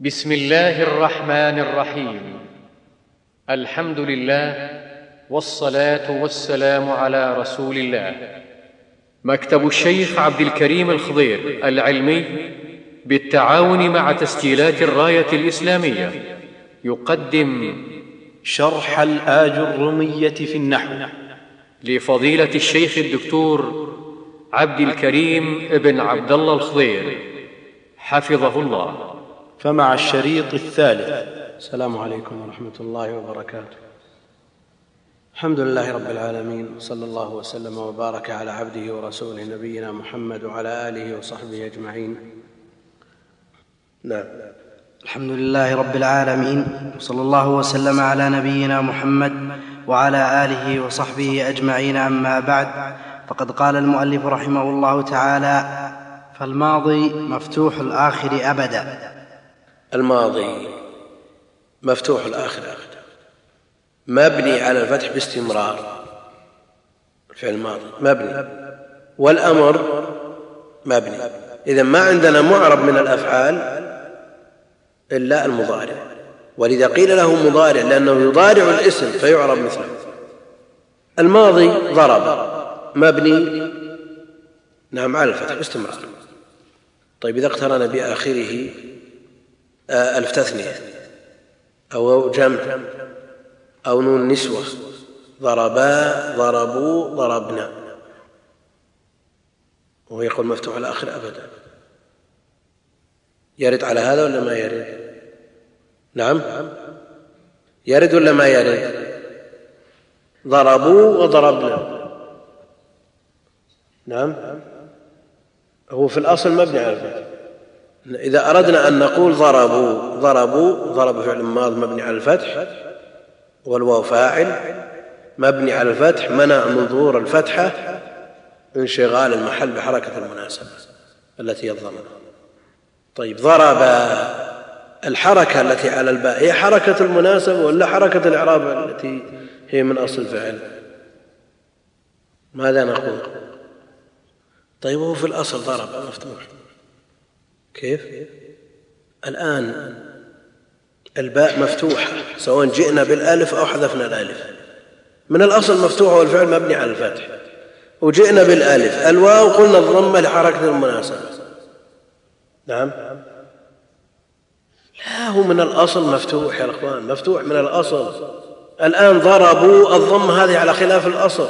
بسم الله الرحمن الرحيم. الحمد لله والصلاة والسلام على رسول الله. مكتب الشيخ عبد الكريم الخضير العلمي بالتعاون مع تسجيلات الراية الإسلامية. يقدم شرح الآج الرمية في النحو لفضيلة الشيخ الدكتور عبد الكريم بن عبد الله الخضير. حفظه الله. فمع الشريط الثالث. السلام عليكم ورحمة الله وبركاته. الحمد لله رب العالمين صلى الله وسلم وبارك على عبده ورسوله نبينا محمد وعلى آله وصحبه أجمعين. نعم. الحمد لله رب العالمين صلى الله وسلم على نبينا محمد وعلى آله وصحبه أجمعين. أما بعد فقد قال المؤلف رحمه الله تعالى فالماضي مفتوح الآخر أبدا. الماضي مفتوح الآخر مبني على الفتح باستمرار. الفعل الماضي. مبني. والأمر مبني. إذا ما عندنا معرب من الأفعال إلا المضارع. ولذا قيل له مضارع لأنه يضارع الاسم فيعرب مثله. الماضي ضرب. مبني. نعم على الفتح باستمرار. طيب إذا اقترن بآخره ألف تثنية أو جمع. أو نون نسوة. ضربا ضربوا ضربنا. وهو يقول مفتوح الآخر أبدا. يرد على هذا ولا ما يرد؟ نعم. يرد ولا ما يرد؟ ضربوا وضربنا. نعم. هو في الأصل مبني على الفتح إذا أردنا أن نقول ضربوا ضربوا ضرب فعل ماض مبني على الفتح والواو فاعل مبني على الفتح منع من ظهور الفتحة انشغال المحل بحركة المناسبة التي هي الضمة طيب ضرب الحركة التي على الباء هي حركة المناسبة ولا حركة الإعراب التي هي من أصل الفعل؟ ماذا نقول؟ طيب هو في الأصل ضرب مفتوح. كيف؟ الآن الباء مفتوحة سواء جئنا بالألف أو حذفنا الألف. من الأصل مفتوحة والفعل مبني على الفتح. وجئنا بالألف الواو قلنا الضمة لحركة المناسبة. نعم؟ لا هو من الأصل مفتوح يا إخوان مفتوح من الأصل. الآن ضربوا الضمة هذه على خلاف الأصل.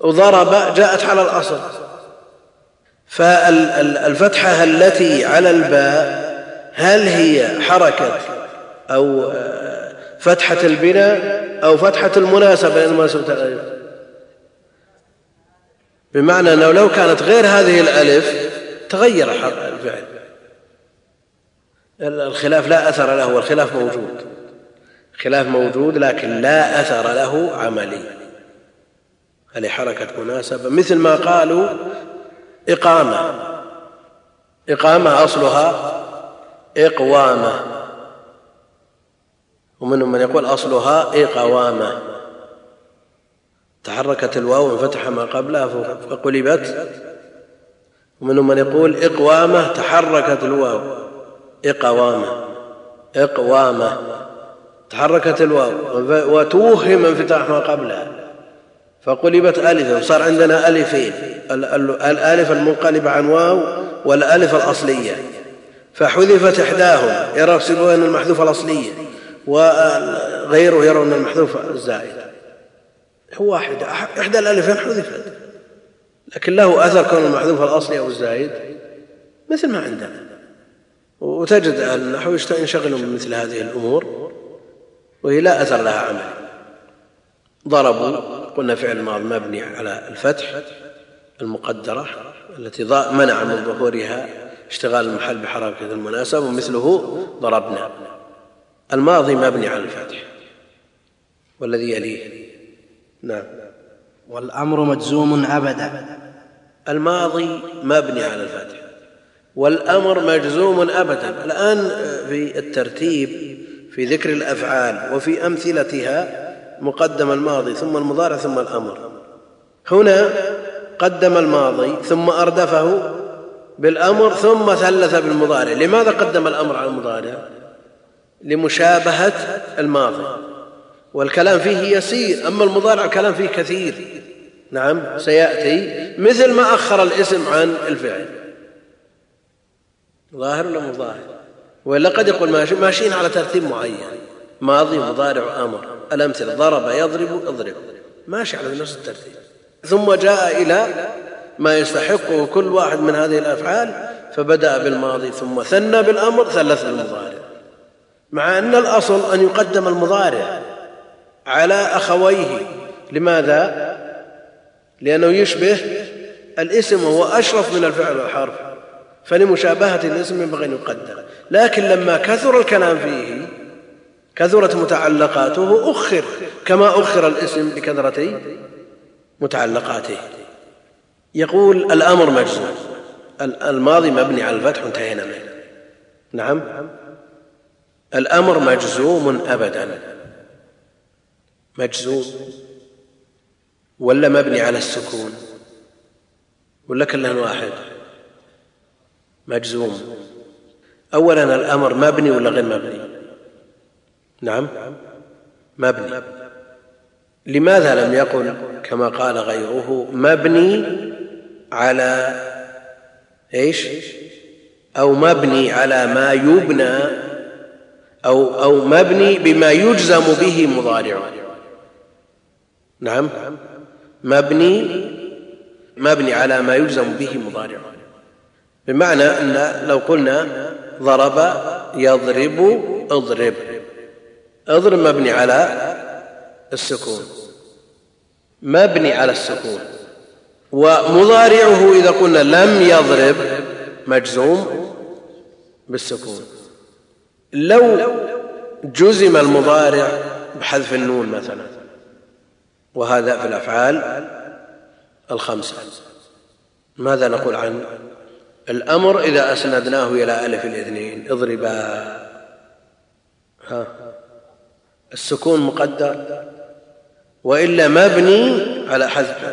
وضرب جاءت على الأصل. فالفتحة التي على الباء هل هي حركة أو فتحة البناء أو فتحة المناسبة؟ الألف بمعنى أنه لو كانت غير هذه الألف تغير الفعل. الخلاف لا أثر له والخلاف موجود. خلاف موجود لكن لا أثر له عملي هذه حركة مناسبة؟ مثل ما قالوا إقامة. إقامة أصلها إقوامة. ومنهم من يقول أصلها إقوامة. تحركت الواو وانفتح ما قبلها فقلبت. ومنهم من يقول إقوامة تحركت الواو. إقوامة. إقوامة. تحركت الواو. وتوهم انفتاح ما قبلها. فقلبت الفا وصار عندنا ألفين الألف المنقلبة عن واو والألف الأصلية. فحذفت احداهما يرى أن المحذوفه الأصلية وغيره يرون المحذوف الزائد. هو واحد إحدى الألفين حذفت. لكن له أثر كون المحذوف الأصلي أو الزائد مثل ما عندنا. وتجد أهل النحو ينشغلون بمثل هذه الأمور وهي لا أثر لها عمل ضربوا قلنا فعل ماض مبني على الفتح المقدرة التي منع من ظهورها اشتغال المحل بحركة المناسبة ومثله ضربنا. الماضي مبني على الفتح. والذي يليه. نعم. والأمر مجزوم أبدا. الماضي مبني على الفتح. والأمر مجزوم أبدا. الآن في الترتيب في ذكر الأفعال وفي أمثلتها مقدم الماضي ثم المضارع ثم الأمر. هنا قدم الماضي ثم أردفه بالأمر ثم ثلث بالمضارع. لماذا قدم الأمر على المضارع؟ لمشابهة الماضي. والكلام فيه يسير أما المضارع الكلام فيه كثير. نعم سيأتي مثل ما أخر الاسم عن الفعل. ظاهر ولا مو ظاهر؟ ولا قد يقول ماشيين على ترتيب معين. ماضي مضارع أمر. الأمثلة ضرب يضرب اضرب ماشي على نفس الترتيب. ثم جاء إلى ما يستحقه كل واحد من هذه الأفعال فبدأ بالماضي ثم ثنى بالأمر ثلث بالمضارع مع أن الأصل أن يقدم المضارع على أخويه. لماذا؟ لأنه يشبه الاسم وهو أشرف من الفعل والحرف فلمشابهة الاسم ينبغي أن يقدم. لكن لما كثر الكلام فيه كثرت متعلقاته أخر كما أخر الاسم لكثره متعلقاته. يقول الأمر مجزوم الماضي مبني على الفتح وانتهينا منه. نعم؟ الأمر مجزوم ابدا. مجزوم ولا مبني على السكون؟ ولا كلها واحد؟ مجزوم. اولا الأمر مبني ولا غير مبني؟ نعم. مبني. لماذا لم يقل كما قال غيره مبني على إيش؟ أو مبني على ما يبنى أو أو مبني بما يجزم به مضارع. نعم. مبني مبني على ما يجزم به مضارع. بمعنى أن لو قلنا ضرب يضرب اضرب. اضرب مبني على السكون. مبني على السكون. ومضارعه إذا قلنا لم يضرب مجزوم بالسكون. لو جزم المضارع بحذف النون مثلا وهذا في الأفعال الخمسة. ماذا نقول عن الأمر إذا أسندناه إلى ألف الاثنين؟ اضربا. ها؟ السكون مقدر وإلا مبني على حذف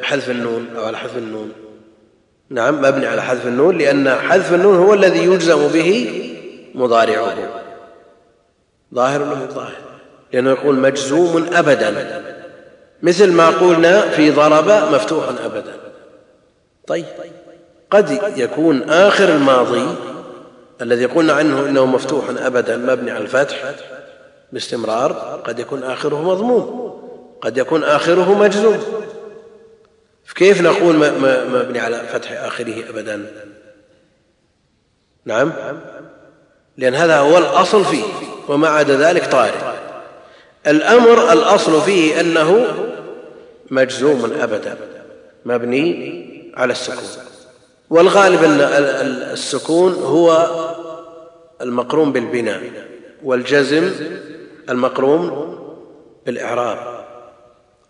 بحذف النون أو على حذف النون. نعم مبني على حذف النون لأن حذف النون هو الذي يجزم به مضارعه. ظاهر ولا ظاهر؟ لأنه يقول مجزوم ابدا. مثل ما قلنا في ضرب مفتوح ابدا. طيب قد يكون آخر الماضي الذي قلنا عنه إنه مفتوح ابدا مبني على الفتح. باستمرار قد يكون آخره مضموم قد يكون آخره مجزوم. كيف نقول مبني على فتح آخره ابدا؟ نعم. لأن هذا هو الأصل فيه وما عدا ذلك طارئ. الأمر الأصل فيه أنه مجزوم ابدا مبني على السكون. والغالب أن السكون هو المقرون بالبناء والجزم المقرون بالإعراب.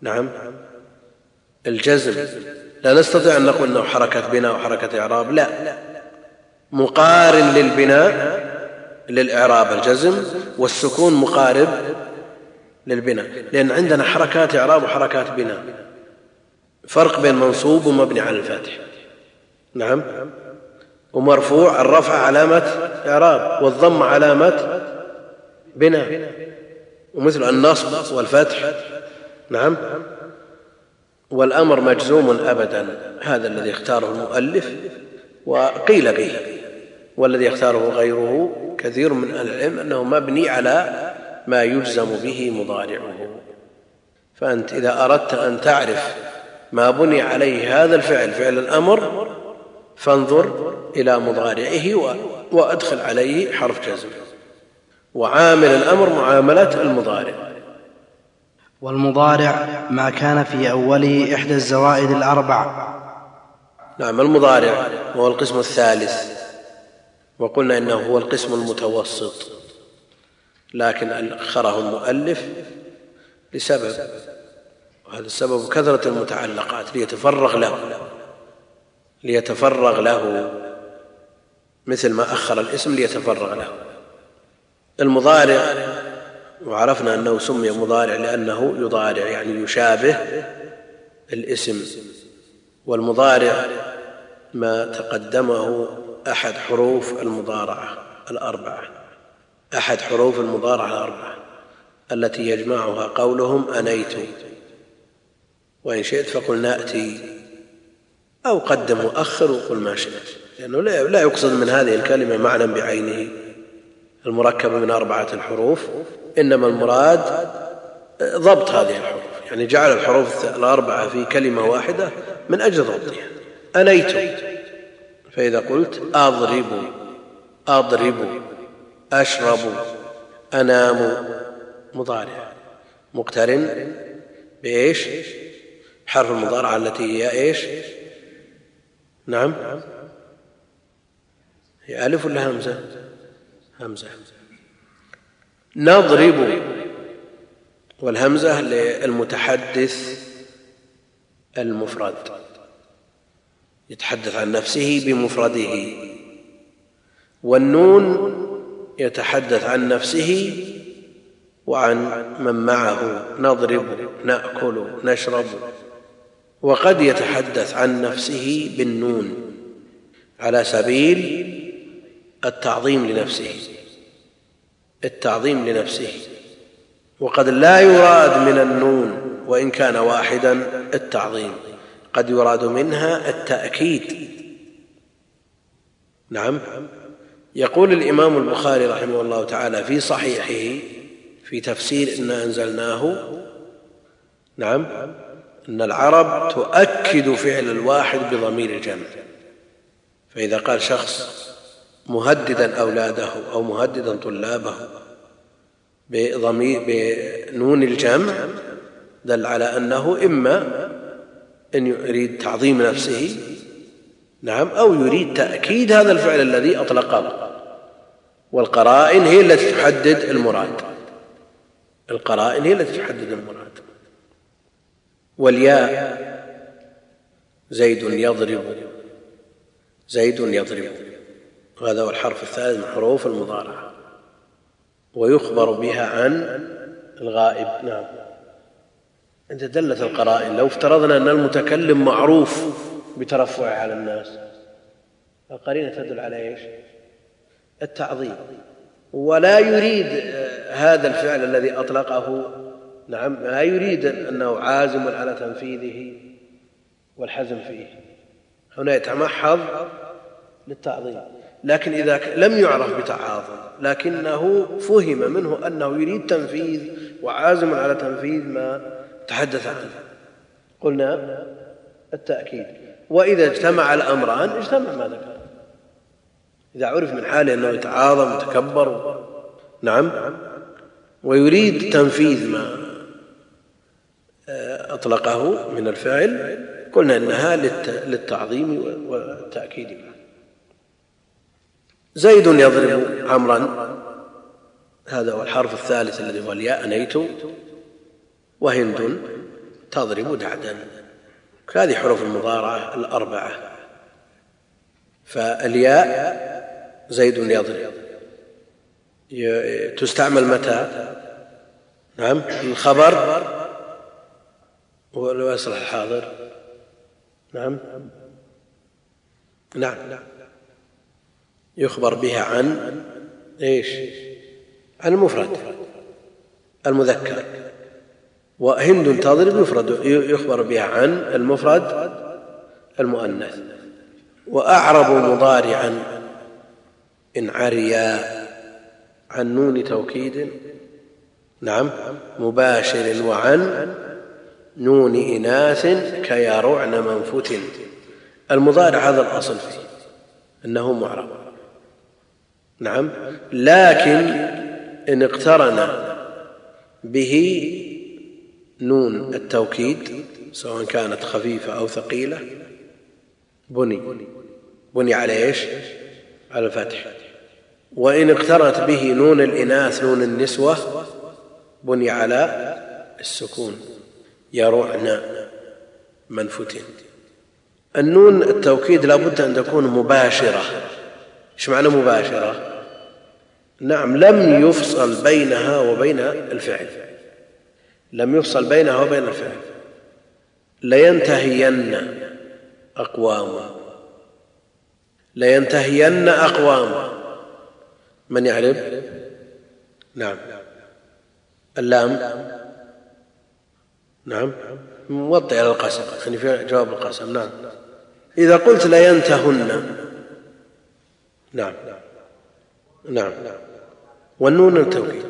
نعم. الجزم. لا نستطيع أن نقول إنه حركة بناء وحركه إعراب. لا. مقارن للبناء للإعراب الجزم والسكون مقارب للبناء. لأن عندنا حركات إعراب وحركات بناء. فرق بين منصوب ومبني على الفاتح. نعم. ومرفوع الرفع علامة إعراب والضم علامة بناء. ومثل النصب والفتح. نعم. والأمر مجزوم ابدا هذا الذي اختاره المؤلف وقيل به والذي يختاره غيره كثير من أهل العلم أنه مبني على ما يجزم به مضارعه. فأنت إذا أردت أن تعرف ما بني عليه هذا الفعل فعل الأمر فانظر إلى مضارعه وأدخل عليه حرف جزم. وعامل الأمر معاملة المضارع. والمضارع ما كان في اوله إحدى الزوائد الأربع. نعم المضارع هو القسم الثالث. وقلنا إنه هو القسم المتوسط. لكن أخره المؤلف لسبب. وهذا السبب كثرة المتعلقات ليتفرغ له. ليتفرغ له. مثل ما أخر الاسم ليتفرغ له. المضارع. وعرفنا أنه سمي مضارع لأنه يضارع يعني يشابه الاسم. والمضارع ما تقدمه أحد حروف المضارعة الأربعة. أحد حروف المضارعة الأربعة التي يجمعها قولهم أنيت. وإن شئت فقل نأتي أو قدم وأخر وقل ما شئت. لأنه لا يقصد من هذه الكلمة معنى بعينه. المركب من أربعة الحروف إنما المراد ضبط هذه الحروف. يعني جعل الحروف الأربعة في كلمة واحدة من أجل ضبطها. أنيت فإذا قلت أضرب أضرب أشرب أنام مضارع. مقترن بإيش؟ حرف المضارعة التي هي إيش؟ نعم. هي ألف ولا همزة؟ همزة. نضرب والهمزة للمتحدث المفرد. يتحدث عن نفسه بمفرده. والنون يتحدث عن نفسه وعن من معه. نضرب نأكل نشرب. وقد يتحدث عن نفسه بالنون. على سبيل التعظيم لنفسه. التعظيم لنفسه. وقد لا يراد من النون وإن كان واحدا التعظيم. قد يراد منها التأكيد. نعم. يقول الإمام البخاري رحمه الله تعالى في صحيحه في تفسير إنا أنزلناه نعم أن العرب تؤكد فعل الواحد بضمير الجمع. فإذا قال شخص مهددا أولاده أو مهددا طلابه بضمير بنون الجمع دل على أنه إما أن يريد تعظيم نفسه نعم أو يريد تأكيد هذا الفعل الذي أطلقه. والقرائن هي التي تحدد المراد. القرائن هي التي تحدد المراد. والياء زيد يضرب. زيد يضرب. وهذا هو الحرف الثالث من حروف المضارعة. ويخبر بها عن الغائب. نعم. انت دلت القرائن لو افترضنا أن المتكلم معروف بترفعه على الناس القرينة تدل على إيش؟ التعظيم. ولا يريد هذا الفعل الذي أطلقه. نعم. لا يريد أنه عازم على تنفيذه والحزم فيه. هنا يتمحض للتعظيم. لكن إذا لم يعرف بتعاظم لكنه فهم منه أنه يريد تنفيذ وعازم على تنفيذ ما تحدث عنه. قلنا التأكيد. وإذا اجتمع الأمران اجتمع ما ذكر. إذا عرف من حاله أنه يتعاظم ويتكبر نعم ويريد تنفيذ ما أطلقه من الفعل قلنا إنها للتعظيم والتأكيد. زيد يضرب عمرا هذا هو الحرف الثالث الذي هو الياء نيت وهند تضرب دعدا. هذه حروف المضارعة الأربعة. فالياء زيد يضرب. تستعمل متى؟ نعم الخبر. يصلح الحاضر. نعم. نعم. يخبر بها عن إيش؟ عن المفرد المذكر. وهند تضرب يفرد يخبر بها عن المفرد المؤنث. وأعرب مضارعا إن عريا عن نون توكيد نعم مباشر وعن نون إناث كيرعن منفت المضارع هذا الأصل فيه أنه معرب. نعم. لكن إن اقترن به نون التوكيد سواء كانت خفيفة أو ثقيلة بني. بني على إيش؟ على الفتح. وإن اقترنت به نون الإناث نون النسوة بني على السكون. يرعن منفوتين النون التوكيد لا بد أن تكون مباشرة. إيش معنى مباشرة؟ نعم لم يفصل بينها وبين الفعل. لم يفصل بينها وبين الفعل. لينتهين أقوام. لينتهين أقوام. من يعرف نعم. اللام؟ نعم. موضع على القسم يعني في جواب القسم نعم. إذا قلت لينتهن. نعم. نعم. والنون التوكيد.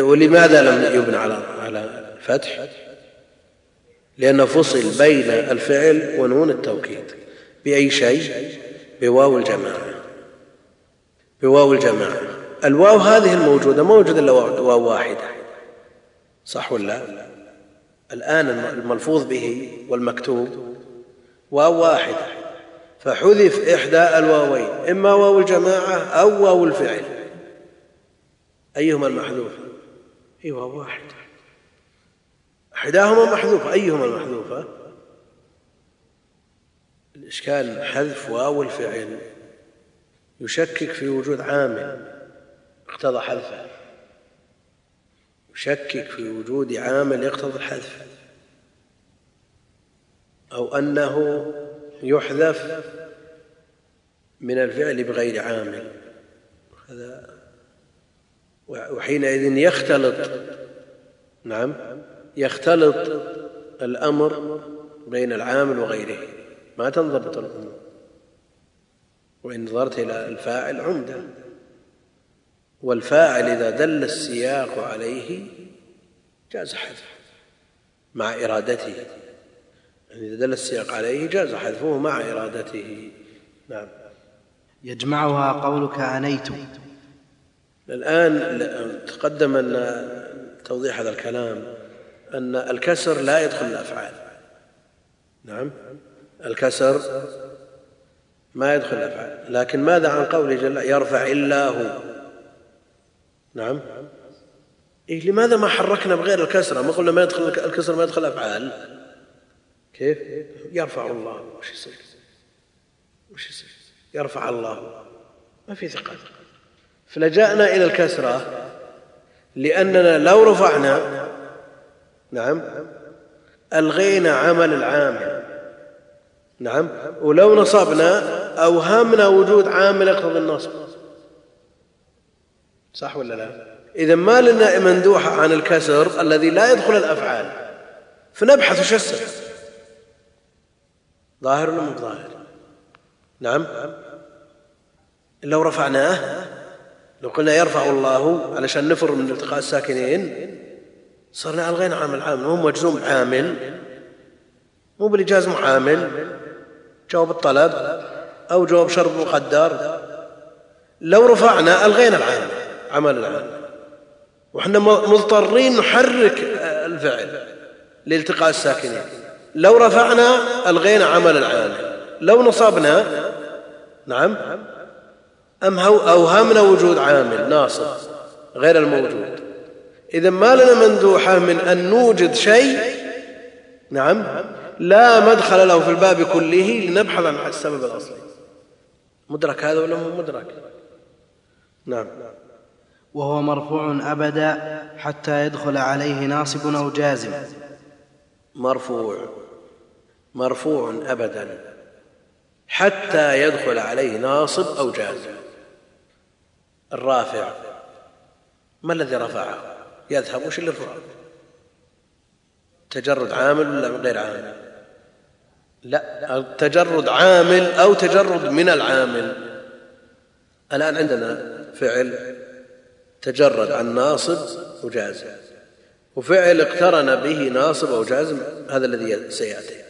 ولماذا لم يبنى على على الفتح؟ لأنه فصل بين الفعل ونون التوكيد. بأي شيء؟ بواو الجماعة. بواو الجماعة. الواو هذه الموجودة ما وجد إلا واو واحدة. صح ولا الآن الملفوظ به والمكتوب واو واحدة. فحذف إحدى الواوين إما واو الجماعة أو واو الفعل. أيهما المحذوف؟ اي واو واحدة إحداهما محذوفة أيهما المحذوفة الإشكال حذف واو الفعل يشكك في وجود عامل اقتضى حذفه. يشكك في وجود عامل يقتضي الحذف. أو أنه يحذف من الفعل بغير عامل هذا وحينئذ يختلط نعم يختلط الأمر بين العامل وغيره. ما تنضبط الأمور. وإن نظرت إلى الفاعل عمدة. والفاعل إذا دل السياق عليه جاز حذفه مع إرادته. يعني إذا دل السياق عليه جاز حذفه مع إرادته. نعم. يجمعها قولك أنيت. الآن تقدم أن توضيح هذا الكلام أن الكسر لا يدخل الأفعال. نعم. الكسر ما يدخل الأفعال. لكن ماذا عن قوله جل يرفع الله نعم. إيه لماذا ما حركنا بغير الكسرة ما قلنا ما يدخل الكسر ما يدخل الأفعال. كيف؟ يرفع الله. وش يصير؟ وش يصير؟ يرفع الله. ما في ثقة. فلجأنا إلى الكسرة لأننا لو رفعنا نعم ألغينا عمل العامل نعم ولو نصبنا أوهمنا وجود عامل يقتضي النصب. صح ولا لا؟ إذا ما لنا مندوحة عن الكسر الذي لا يدخل الأفعال فنبحث وش السبب؟ ظاهر ولا مو ظاهر؟ نعم. لو رفعناه لو قلنا يرفع الله علشان نفر من التقاء الساكنين صرنا الغينا عامل عامل مو مجزوم عامل مو بالإجاز عامل جواب الطلب أو جواب شرط مقدر. لو رفعنا الغينا العامل عمل العامل وإحنا مضطرين نحرك الفعل لالتقاء الساكنين. لو رفعنا الغينا عمل العامل لو نصبنا نعم أم أوهمنا وجود عامل ناصب غير الموجود. إذا ما لنا مندوحة من أن نوجد شيء نعم لا مدخل له في الباب كله لنبحث عن السبب الأصلي. مدرك هذا ولا مو مدرك؟ نعم. وهو مرفوع أبدا حتى يدخل عليه ناصب أو جازم. مرفوع. مرفوع أبدا حتى يدخل عليه ناصب أو جازم. الرافع. ما الذي رفعه؟ يذهب. وش اللي رفعه؟ تجرد عامل ولا غير عامل؟ لا التجرد عامل أو تجرد من العامل. الآن عندنا فعل تجرد عن ناصب وجازم. وفعل اقترن به ناصب أو جازم هذا الذي سيأتي.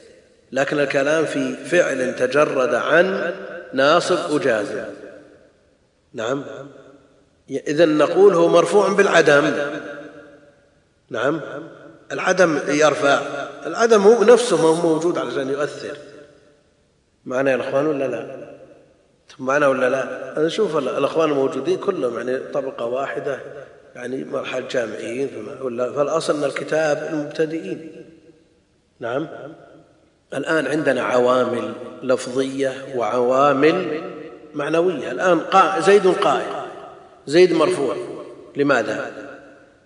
لكن الكلام في فعل تجرد عن ناصب وجازم. نعم. إذا نقول هو مرفوع بالعدم. نعم. العدم يرفع. العدم هو نفسه ما هو موجود علشان يؤثر. معنا يا إخوان ولا لا؟ معنا ولا لا؟ أنا أشوف الإخوان الموجودين كلهم يعني طبقة واحدة يعني مرحلة جامعيين ولا فالأصل أن الكتاب المبتدئين. نعم. الآن عندنا عوامل لفظية وعوامل معنوية. الآن زيد قائم زيد مرفوع. لماذا؟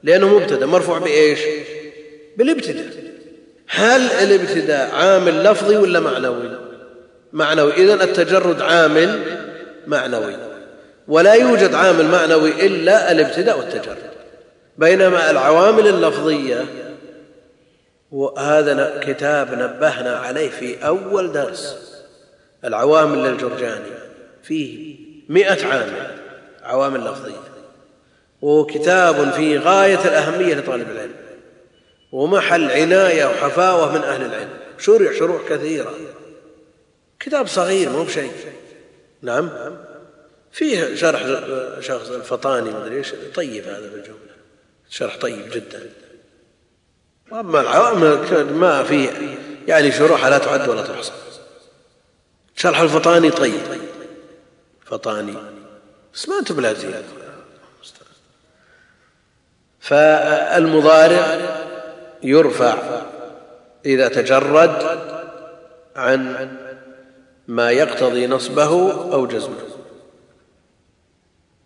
لأنه مبتدأ. مرفوع بإيش؟ بالابتداء. هل الابتداء عامل لفظي ولا معنوي؟ معنوي. اذا التجرد عامل معنوي. ولا يوجد عامل معنوي إلا الابتداء والتجرد. بينما العوامل اللفظية وهذا كتاب نبهنا عليه في أول درس العوامل للجرجاني فيه مئة عامل. عوامل لفظية. وكتاب في غاية الأهمية لطالب العلم. ومحل عناية وحفاوة من أهل العلم. شرع شروح كثيرة. كتاب صغير مو بشيء. نعم. فيه شرح شخص الفطاني مدري إيش. طيب هذا بالجمله شرح طيب جدا. وأما العوام ما فيه يعني شروحها لا تعد ولا تحصى. شرح الفطاني طيب. فطاني. بس ما أنت بلازم فالمضارع يرفع إذا تجرد عن ما يقتضي نصبه أو جزمه.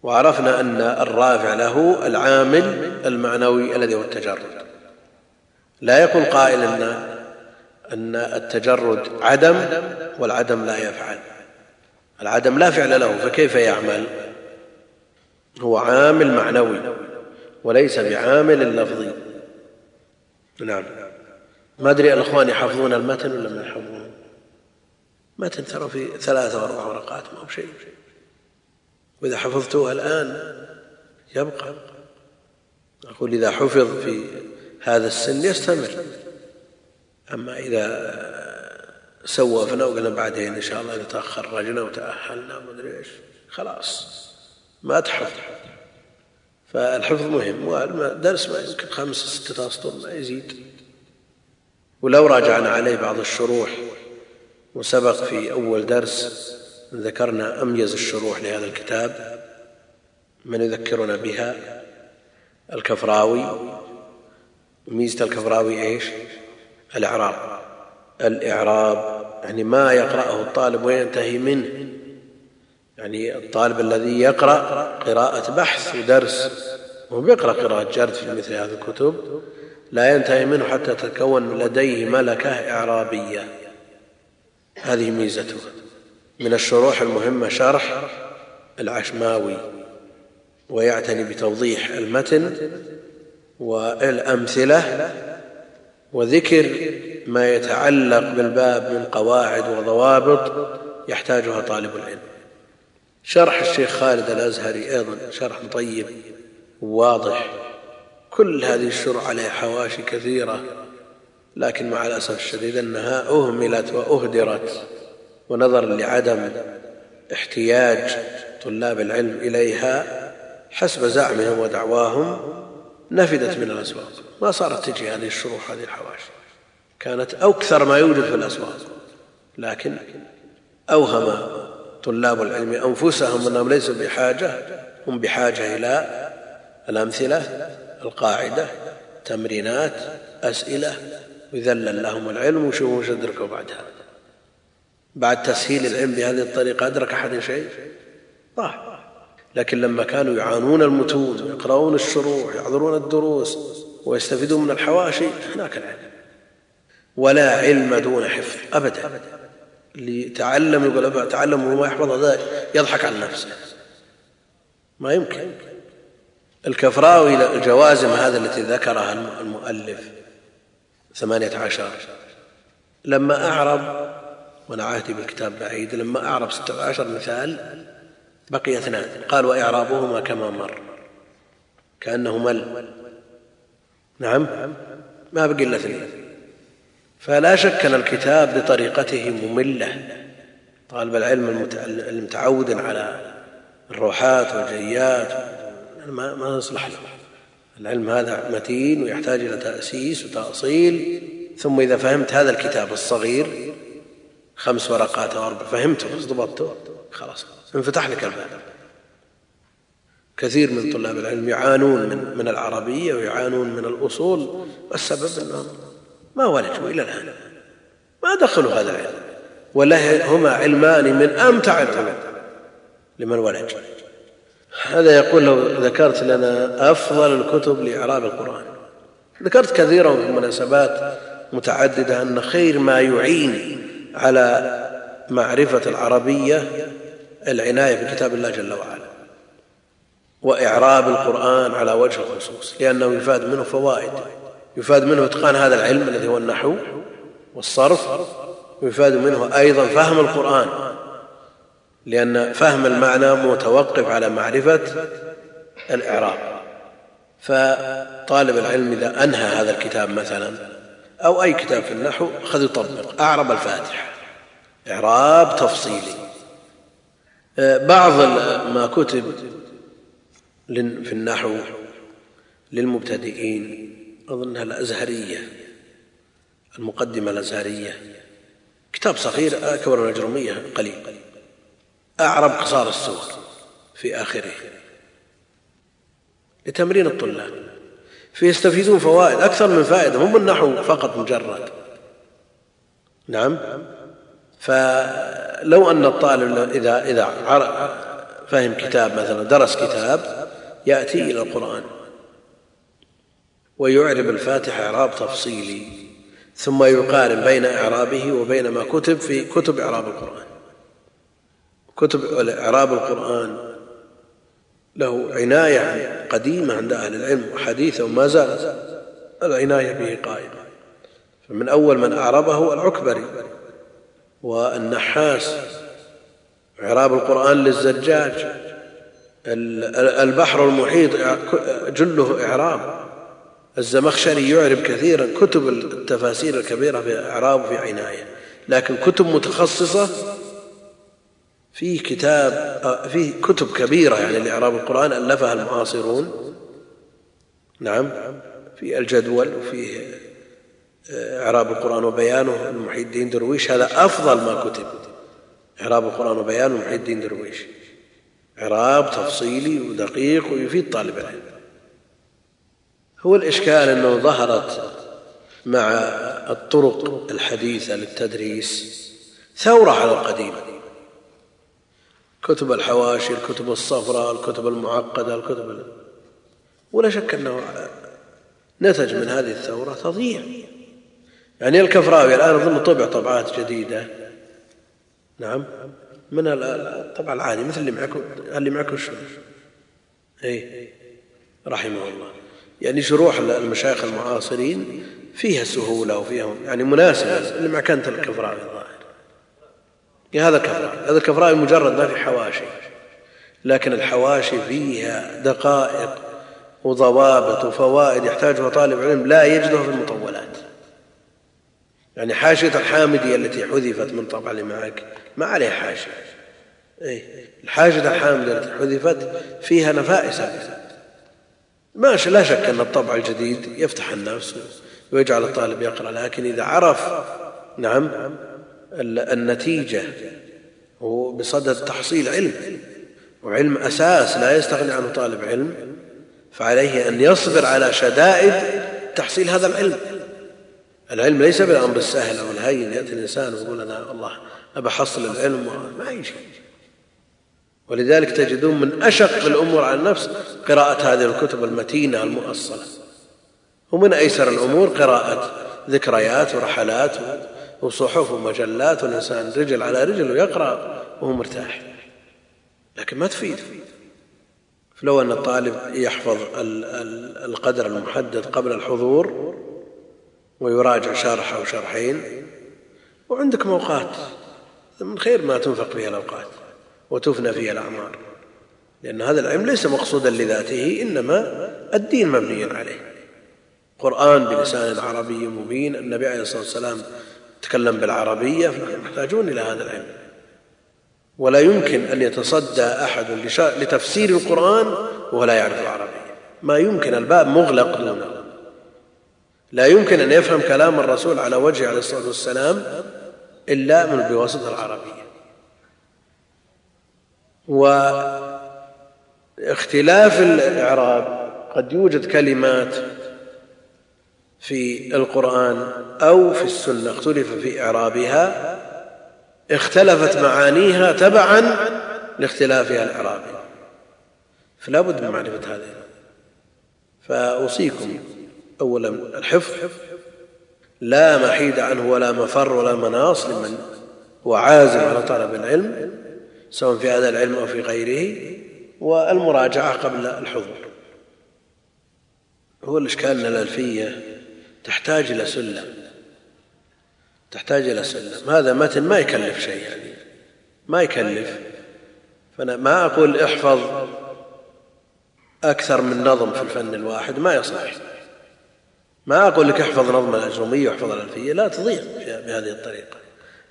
وعرفنا أن الرافع له العامل المعنوي الذي هو التجرد. لا يكون قائل ان أن التجرد عدم والعدم لا يفعل. العدم لا فعل له فكيف يعمل؟ هو عامل معنوي وليس بعامل لفظي. نعم. ما أدري الإخوان يحفظون المتن ولا ما يحفظون؟ متن ترى في ثلاثة واربع ورقات ما هو شيء وإذا حفظتوها الآن يبقى. أقول إذا حفظ في هذا السن يستمر. أما إذا سوفنا وقلنا بعدين إن شاء الله إذا تخرجنا وتأهلنا وما أدري إيش. خلاص. ما تحفظ. فالحفظ مهم والدرس ما يمكن خمس ستة أسطر ما يزيد. ولو راجعنا عليه بعض الشروح وسبق في أول درس ذكرنا أميز الشروح لهذا الكتاب من يذكرنا بها؟ الكفراوي. ميزة الكفراوي إيش؟ الإعراب. الإعراب يعني ما يقرأه الطالب وينتهي منه. يعني الطالب الذي يقرأ قراءة بحث ودرس وهو بيقرأ قراءة جرد في مثل هذه الكتب لا ينتهي منه حتى تتكون لديه ملكة إعرابية. هذه ميزته. من الشروح المهمة شرح العشماوي ويعتني بتوضيح المتن والأمثلة وذكر ما يتعلق بالباب من قواعد وضوابط يحتاجها طالب العلم. شرح الشيخ خالد الأزهري أيضا شرح طيب وواضح كل هذه الشروح عليها حواشي كثيرة لكن مع الأسف الشديد أنها أهملت وأهدرت ونظرا لعدم احتياج طلاب العلم إليها حسب زعمهم ودعواهم نفدت من الأسواق. ما صارت تجي هذه الشروح هذه الحواشي. كانت أكثر ما يوجد في الأسواق لكن اوهم طلاب العلم أنفسهم أنهم ليسوا بحاجة هم بحاجة إلى الأمثلة القاعدة تمرينات أسئلة يذلل لهم العلم وشوفوا وش أدركوا بعدها. بعد تسهيل العلم بهذه الطريقة أدرك أحد شيء؟ ضاع. لكن لما كانوا يعانون المتون يقرؤون الشروح يحضرون الدروس ويستفيدون من الحواشي هناك العلم. ولا علم دون حفظ ابدا. اللي تعلم يقول تعلم وما يحفظ هذا يضحك عن نفسه. ما يمكن. الكفراوي الجوازم هذا التي ذكرها المؤلف ثمانية عشر. لما أعرب وأنا عهدي بالكتاب بعيد لما أعرب ستة عشر مثال بقي اثنان. قال وإعرابهما كما مر. كأنه مل نعم؟ ما بقي إلا اثنين. فلا شك أن الكتاب بطريقته مملة. طالب العلم المتعود على الروحات والجيات. ما, يصلح له. العلم هذا متين ويحتاج إلى تأسيس وتأصيل. ثم إذا فهمت هذا الكتاب الصغير خمس ورقات أو أربع فهمته ضبطته خلاص انفتح لك الباب. كثير من طلاب العلم يعانون من من العربية ويعانون من الأصول. والسبب إنهم ما ولجوا إلى الآن. ما دخلوا هذا العلم. ولا هما علمان من أمتع العلوم لمن ولج هذا يقول لو ذكرت لنا أفضل الكتب لإعراب القرآن. ذكرت كثيرا في مناسبات متعددة أن خير ما يعين على معرفة العربية العناية بكتاب الله جل وعلا وإعراب القرآن على وجه الخصوص لأنه يفاد منه فوائد. يفاد منه إتقان هذا العلم الذي هو النحو والصرف ويفاد منه أيضا فهم القرآن لأن فهم المعنى متوقف على معرفة الإعراب. فطالب العلم إذا أنهى هذا الكتاب مثلا أو أي كتاب في النحو أخذ يطبق أعرب الفاتحة. إعراب تفصيلي. بعض ما كتب في النحو للمبتدئين أظنها الأزهرية المقدمة الأزهرية. كتاب صغير أكبر من الأجرمية قليل. أعرب قصار السور في آخره. لتمرين الطلاب. فيستفيدون فوائد أكثر من فائدة مو النحو فقط مجرد. نعم. فلو أن الطالب إذا إذا فهم كتاب مثلا درس كتاب يأتي إلى القرآن. ويعرب الفاتحة إعراب تفصيلي ثم يقارن بين إعرابه وبين ما كتب في كتب إعراب القرآن. كتب إعراب القرآن له عناية قديمة عند أهل العلم وحديثة وما زالت العناية به قائمة. فمن أول من أعربه العكبري والنحاس. إعراب القرآن للزجاج البحر المحيط جله إعراب. الزمخشري يعرب كثيرا كتب التفاسير الكبيرة في إعراب في عناية. لكن كتب متخصصة في كتاب في كتب كبيرة يعني لإعراب القرآن ألفها المعاصرون. نعم. في الجدول وفيه إعراب القرآن وبيانه لمحي الدين درويش. هذا أفضل ما كتب. إعراب القرآن وبيانه لمحي الدين درويش. إعراب تفصيلي ودقيق ويفيد طالب العلم. هو الإشكال أنه ظهرت مع الطرق الحديثة للتدريس ثورة على القديم كتب الحواشي الكتب الصفراء الكتب المعقدة الكتب ولا شك أنه نتج من هذه الثورة تضييع. يعني الكفراوي الآن أظن طبع طبعات جديدة. نعم. من الطبع العادي مثل اللي معكم اللي معكم شو اي رحمه الله. يعني شروح المشايخ المعاصرين فيها سهولة وفيها يعني مناسبة كانت الكفراوي الظاهر. هذا الكفراوي هذا الكفراوي مجرد ما في حواشي لكن الحواشي فيها دقائق وضوابط وفوائد يحتاجها طالب علم لا يجده في المطولات. يعني حاشية الحامدي التي حذفت من طبع اللي معك ما عليها حاشية. اي الحاشية الحامدي التي حذفت فيها نفائس. ما لا شك أن الطبع الجديد يفتح النفس ويجعل الطالب يقرأ لكن إذا عرف نعم النتيجة هو بصدد تحصيل علم وعلم أساس لا يستغني عنه طالب علم فعليه أن يصبر على شدائد تحصيل هذا العلم. العلم ليس بالأمر السهل أو الهين يأتي الإنسان ويقول أنا الله أبى أحصل العلم ما يجي. ولذلك تجدون من أشق الأمور على النفس قراءة هذه الكتب المتينة المؤصلة. ومن أيسر الأمور قراءة ذكريات ورحلات وصحف ومجلات والإنسان رجل على رجل ويقرأ وهو مرتاح. لكن ما تفيد. فلو أن الطالب يحفظ القدر المحدد قبل الحضور ويراجع شرح أو شرحين وعندك اوقات من خير ما تنفق فيها الأوقات وتفنى فيها الأعمار. لأن هذا العلم ليس مقصودا لذاته إنما الدين مبني عليه. قرآن بلسان عربي مبين النبي عليه الصلاة والسلام تكلم بالعربية فنحن محتاجون إلى هذا العلم. ولا يمكن أن يتصدى أحد لتفسير القرآن وهو لا يعرف العربية. ما يمكن الباب مغلق دونه لا يمكن أن يفهم كلام الرسول على وجهه عليه الصلاة والسلام إلا من بواسطة العربية. واختلاف الإعراب قد يوجد كلمات في القرآن أو في السنة اختلف في إعرابها اختلفت معانيها تبعا لاختلافها الإعرابي فلا بد من معرفة هذه. فأوصيكم أولا الحفظ لا محيد عنه ولا مفر ولا مناص لمن هو عازم على طلب العلم سواء في هذا العلم أو في غيره. والمراجعة قبل الحضور. هو الإشكال أن الألفية تحتاج إلى سلم تحتاج إلى سلم هذا متن ما يكلف شيء يعني. ما يكلف. فأنا ما أقول احفظ أكثر من نظم في الفن الواحد ما يصح. ما أقول لك احفظ نظم الأجرمية واحفظ الألفية لا تضيع بهذه الطريقة.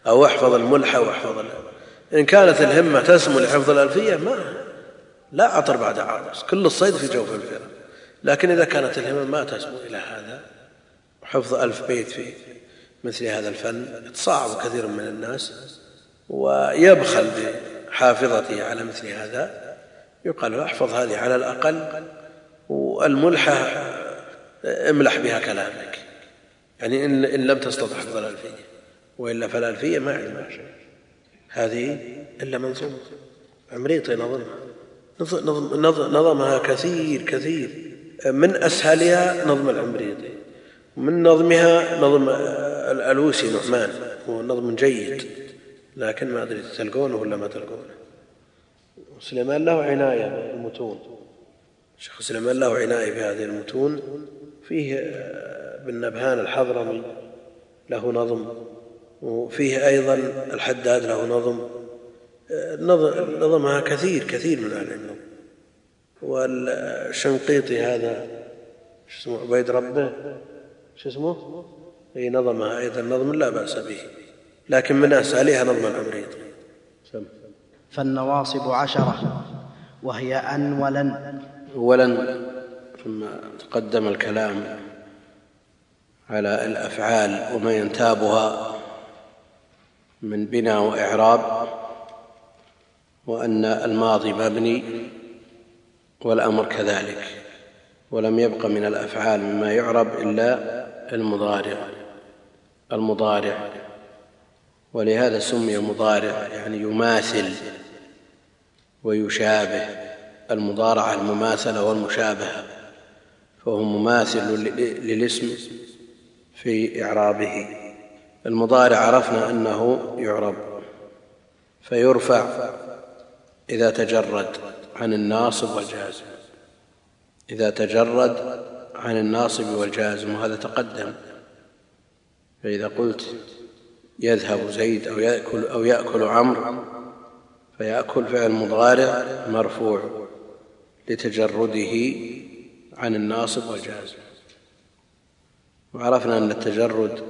أو احفظ الملحة واحفظ إن كانت الهمة تسمو لحفظ الألفية ما لا عطر بعد عاطس كل الصيد في جوف الفرا لكن إذا كانت الهمة ما تسمو إلى هذا وحفظ ألف بيت في مثل هذا الفن يتصاعب كثير من الناس ويبخل بحافظته على مثل هذا. يقال له احفظ هذه على الأقل والملحة املح بها كلامك. يعني إن لم تستطع حفظ الألفية وإلا فالألفية ما عندها شيء. هذه إلا منظومة عمريطي نظمها نظمها كثير كثير. من أسهلها نظم العمريطي من نظمها نظم الألوسي نعمان. هو نظم جيد لكن ما أدري تلقونه ولا ما تلقونه. سليمان له عناية بالمتون. شيخ سليمان له عناية بهذه المتون. فيه ابن نبهان الحضرمي له نظم وفيه أيضا الحداد له نظم. نظمها كثير كثير من أهل النظم والشنقيطي هذا شو اسمه عبيد ربه شو اسمه؟ إي نظمها أيضا نظم لا بأس به. لكن من اساليها نظم العمريط فالنواصب عشرة وهي أن ولن. ولن ثم تقدم الكلام على الأفعال وما ينتابها من بناء وإعراب. وأن الماضي مبني والأمر كذلك ولم يبق من الأفعال مما يعرب إلا المضارع المضارع ولهذا سمي مضارع يعني يماثل ويشابه المضارعه المماثلة والمشابهة فهو مماثل للاسم في إعرابه. المضارع عرفنا أنه يعرب فيرفع إذا تجرد عن الناصب والجازم. إذا تجرد عن الناصب والجازم وهذا تقدم. فإذا قلت يذهب زيد أو يأكل, أو يأكل عمرو فيأكل فعل مضارع مرفوع لتجرده عن الناصب والجازم. وعرفنا أن التجرد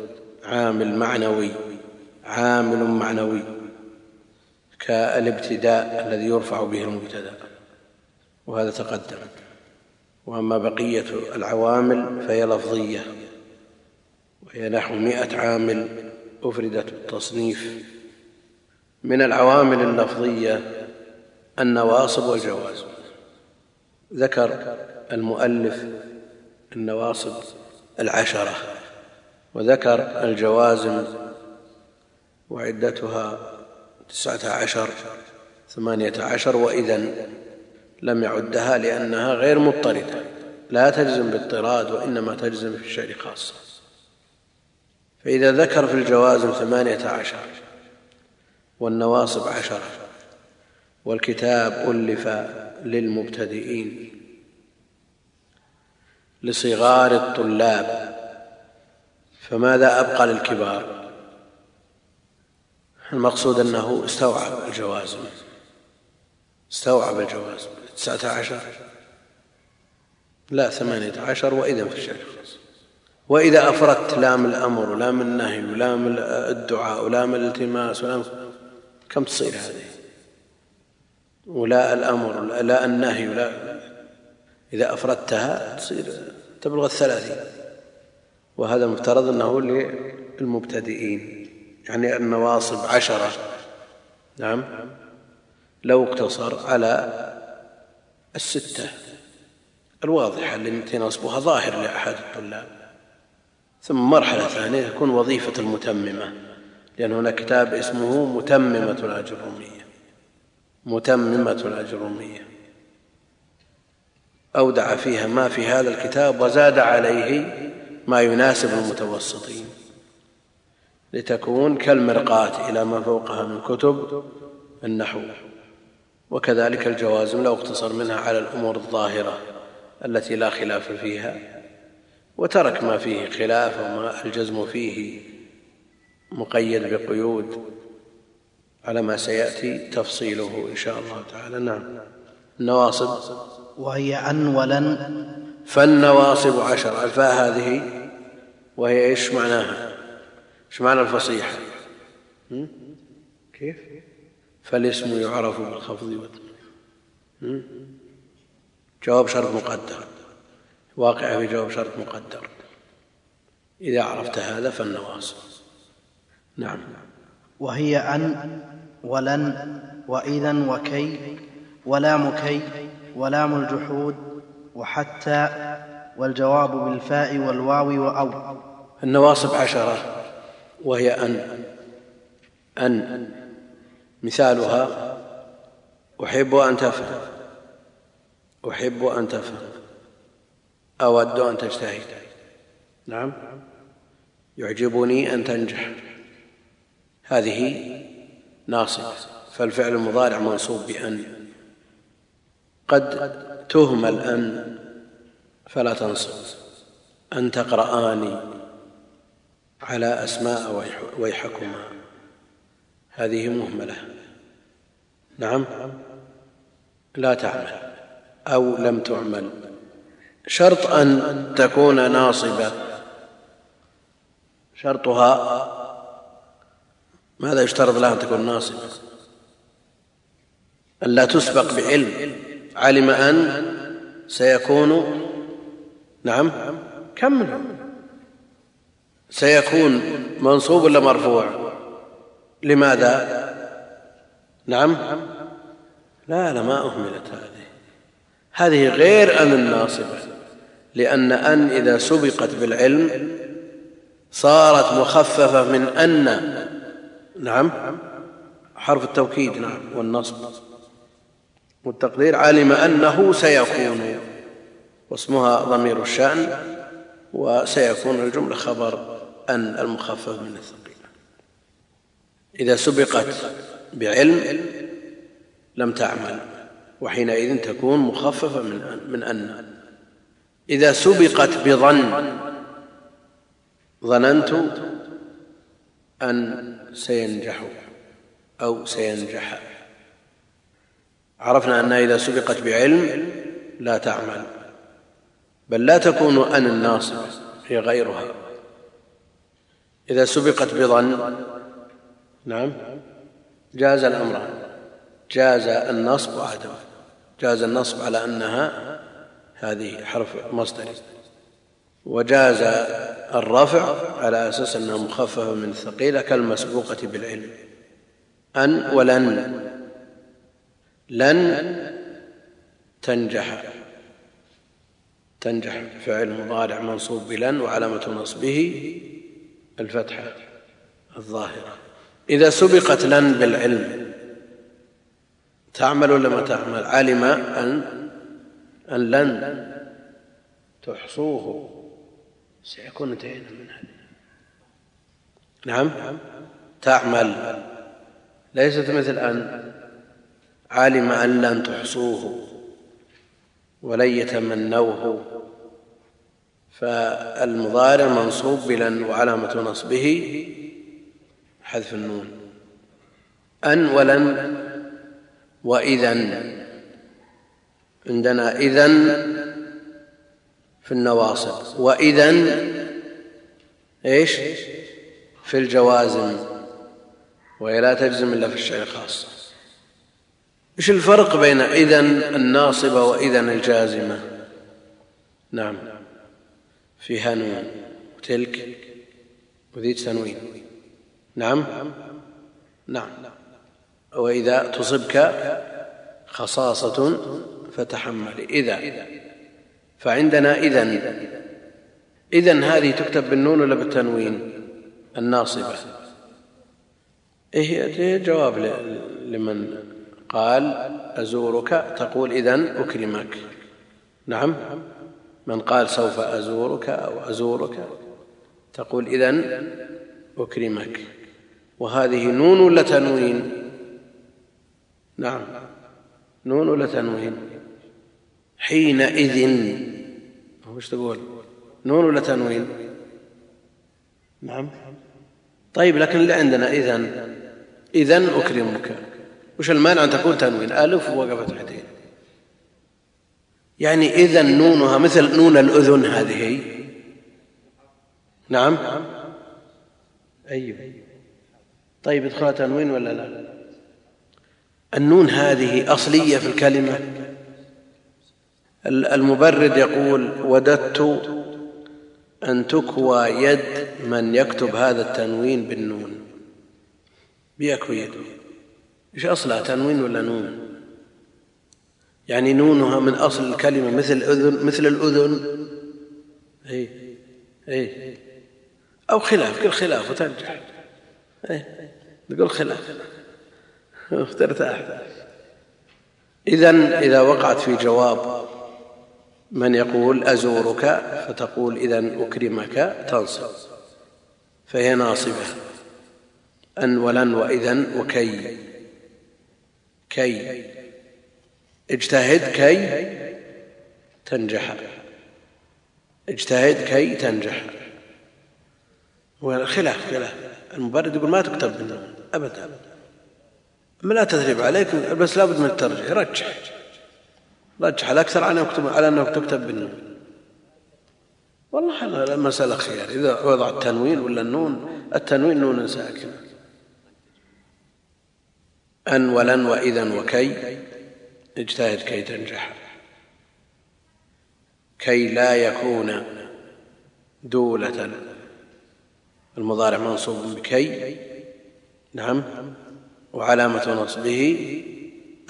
عامل معنوي عامل معنوي. كالابتداء الذي يرفع به المبتدا وهذا تقدم. وأما بقية العوامل فهي لفظية وهي نحو مائه عامل أفردت بالتصنيف من العوامل اللفظية النواصب والجوازم ذكر المؤلف النواصب العشرة وذكر الجوازم وعدتها تسعة عشر ثمانية عشر واذا لم يعدها لأنها غير مضطردة. لا تجزم باضطراد وإنما تجزم في الشعر خاصة. فإذا ذكر في الجوازم ثمانية عشر والنواصب عشرة والكتاب ألف للمبتدئين لصغار الطلاب فماذا أبقى للكبار؟ المقصود أنه استوعب الجوازم استوعب الجوازم تسعة عشر؟ لا ثمانية عشر وإذا في الشرع وإذا أفردت لام الأمر ولام النهي ولام الدعاء ولام الالتماس ولام كم تصير هذه؟ ولا الأمر لا النهي ولا إذا أفردتها تصير تبلغ الثلاثين. وهذا مفترض أنه للمبتدئين. يعني النواصب عشرة. نعم. لو اقتصر على الستة. الواضحة التي نصبها ظاهر لأحد الطلاب. ثم مرحلة ثانية تكون وظيفة المتممة. لأن هناك كتاب اسمه متممة الأجرومية متممة الأجرومية أودع فيها ما في هذا الكتاب وزاد عليه ما يناسب المتوسطين. لتكون كالمرقاة إلى ما فوقها من كتب النحو. وكذلك الجوازم لو اقتصر منها على الأمور الظاهرة التي لا خلاف فيها وترك ما فيه خلاف وما الجزم فيه مقيد بقيود على ما سيأتي تفصيله إن شاء الله تعالى. نعم. النواصب. وهي أن ولن. فالنواصب عشر. الفاء هذه وهي إيش معناها؟ إيش معنى الفصيحة كيف؟ فالاسم يعرف بالخفض جواب شرط مقدر. واقع في جواب شرط مقدر. إذا عرفت هذا فالنواصب. نعم. وهي أن ولن وإذا وكي ولام كي ولام الجحود وحتى والجواب بالفاء والواو وأو. النواصب عشرة. وهي أن أن مثالها أحب أن تفهم أحب أن تفهم أود أن تجتهد. نعم. يعجبني أن تنجح. هذه ناصبة فالفعل المضارع منصوب بأن. قد تهمل أن فلا تنصب. أن تقرآن على أسماء ويحكما. هذه مهملة. نعم؟ لا تعمل. أو لم تعمل. شرط أن تكون ناصبة. شرطها ماذا يشترط لها أن تكون ناصبة؟ أن لا تسبق بعلم. علم أن سيكون نعم كمل سيكون منصوب ولا مرفوع؟ لماذا؟ نعم. لا لا ما أهملت هذه. هذه غير أن الناصبة لأن أن إذا سبقت بالعلم صارت مخففة من أن. نعم. حرف التوكيد نعم والنصب. والتقدير علم أنه سيكون واسمها ضمير الشأن وسيكون الجملة خبر. أن المخفف من الثقيل. إذا سبقت بعلم لم تعمل وحينئذ تكون مخففة من أن, من أن. إذا سبقت بظن ظننت أن سينجح أو سينجح. عرفنا أنها إذا سبقت بعلم لا تعمل بل لا تكون أن الناصب هي غيرها. إذا سبقت بظن. نعم. جاز الأمران جاز النصب وعدم. جاز النصب على أنها هذه حرف مصدر. وجاز الرفع على أساس أنها مخففة من الثقيلة كالمسبوقة بالعلم. أن ولن. لن تنجح. تنجح فعل مضارع منصوب بلن وعلامة نصبه الفتحة الظاهرة. إذا سبقت لن بالعلم تعمل ولا ما تعمل؟ علم أن أن لن تحصوه. سيكون انتهينا من هذه. نعم؟ تعمل. ليست مثل أن علم أن لن تحصوه ولن يتمنوه. فالمضارع منصوب بلن وعلامة نصبه حذف النون. أن ولن وإذا عندنا إذن في النواصب. وإذا إيش؟ في الجوازم. وهي لا تجزم إلا في الشيء خاصة إيش الفرق بين إذن الناصبة وإذن الجازمة؟ نعم. فيها نون. وتلك وذي تنوين. نعم؟ نعم. وإذا تصبك خصاصة فتحمل. إذا. فعندنا إذن. إذن هذه تكتب بالنون ولا بالتنوين؟ الناصبة. إيه هي؟ جواب لمن قال أزورك تقول إذن أكرمك. نعم؟ من قال سوف أزورك أو أزورك تقول إذن أكرمك. وهذه نون ولا تنوين؟ نعم نون ولا تنوين؟ حينئذ. وش تقول؟ نون ولا تنوين؟ نعم. طيب لكن اللي عندنا إذن. إذن أكرمك. وش المانع أن تكون تنوين؟ ألف ووقفت فتحتين يعني إذا نونها مثل نون الأذن هذه. نعم. أيوه. طيب ادخلها تنوين ولا لا؟ النون هذه أصلية في الكلمة؟ المبرد يقول وددت أن تكوى يد من يكتب هذا التنوين بالنون. بيكوي يده إيش أصلها تنوين ولا نون؟ يعني نونها من أصل الكلمة مثل الأذن مثل الأذن. اي اي أو خلاف كل خلاف وتنجح اي نقول خلاف. ترتاح اذا إذا وقعت في جواب من يقول أزورك فتقول اذا أكرمك تنصب. فهي ناصبة. أن ولن واذا وكي. كي. اجتهد كي تنجح. اجتهد كي تنجح. خلاف خلاف. المبرد يقول ما تكتب بالنون أبدا. ما لا تثريب عليك بس لابد من الترجيح. رجح. رجح. الاكثر على انه تكتب بالنون والله المساله خيار. إذا وضع التنوين ولا النون التنوين نون ساكنة. أن ولن وإذا وكي اجتهد كي تنجح. كي لا يكون دولة المضارع منصوب بكي. نعم. وعلامة نصبه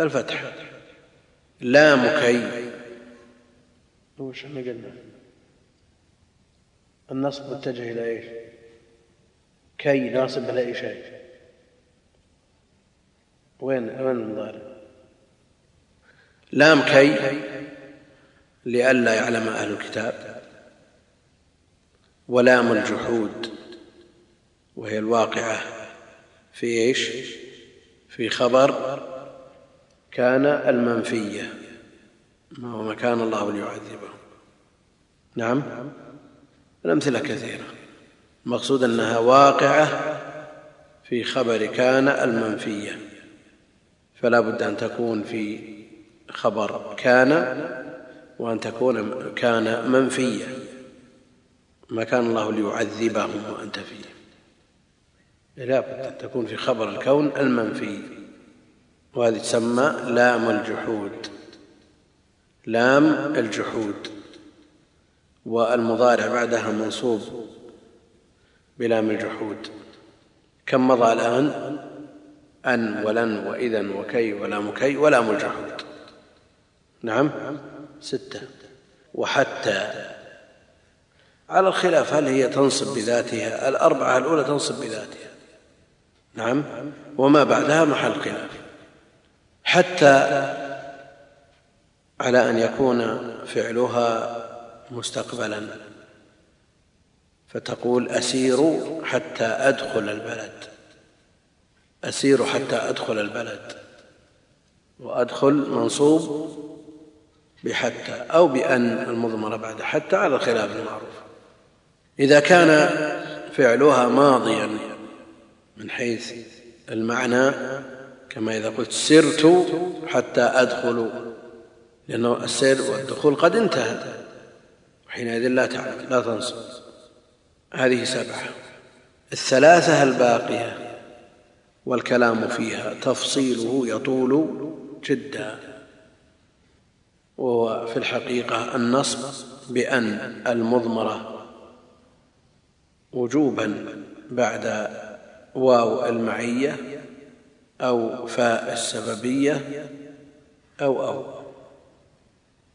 الفتح. لام كي. وش إحنا قلنا. النصب متجه إلى إيش؟ كي ناصب على أي شيء. وين؟ وين المضارع. لام كي لئلا يعلم أهل الكتاب ولام الجحود وهي الواقعة في إيش؟ في خبر كان المنفية ما هو مكان الله ليعذبهم. نعم؟ الأمثلة كثيرة. المقصود أنها واقعة في خبر كان المنفية. فلا بد أن تكون في خبر كان وأن تكون كان منفيا. ما كان الله ليعذبهم وأنت فيه. لا بد أن تكون في خبر الكون المنفي. وهذه تسمى لام الجحود. لام الجحود. والمضارع بعدها منصوب بلام الجحود. كم مضى الآن؟ أن ولن وإذا وكي ولام كي ولام الجحود. نعم. ستة. وحتى على الخلاف هل هي تنصب بذاتها؟ الأربعة الأولى تنصب بذاتها. نعم. وما بعدها محل خلاف. حتى على أن يكون فعلها مستقبلا. فتقول أسير حتى أدخل البلد. أسير حتى أدخل البلد. وأدخل منصوب بحتى أو بأن المضمرة بعد حتى على الخلاف المعروف. إذا كان فعلها ماضيا من حيث المعنى كما إذا قلت سرت حتى أدخل لأنه السير والدخول قد انتهى وحينئذ لا تعمل لا تنصب هذه سبعة. الثلاثة الباقية والكلام فيها تفصيله يطول جدا. وهو في الحقيقة النصب بأن المضمرة وجوبا بعد واو المعية أو فاء السببية أو أو.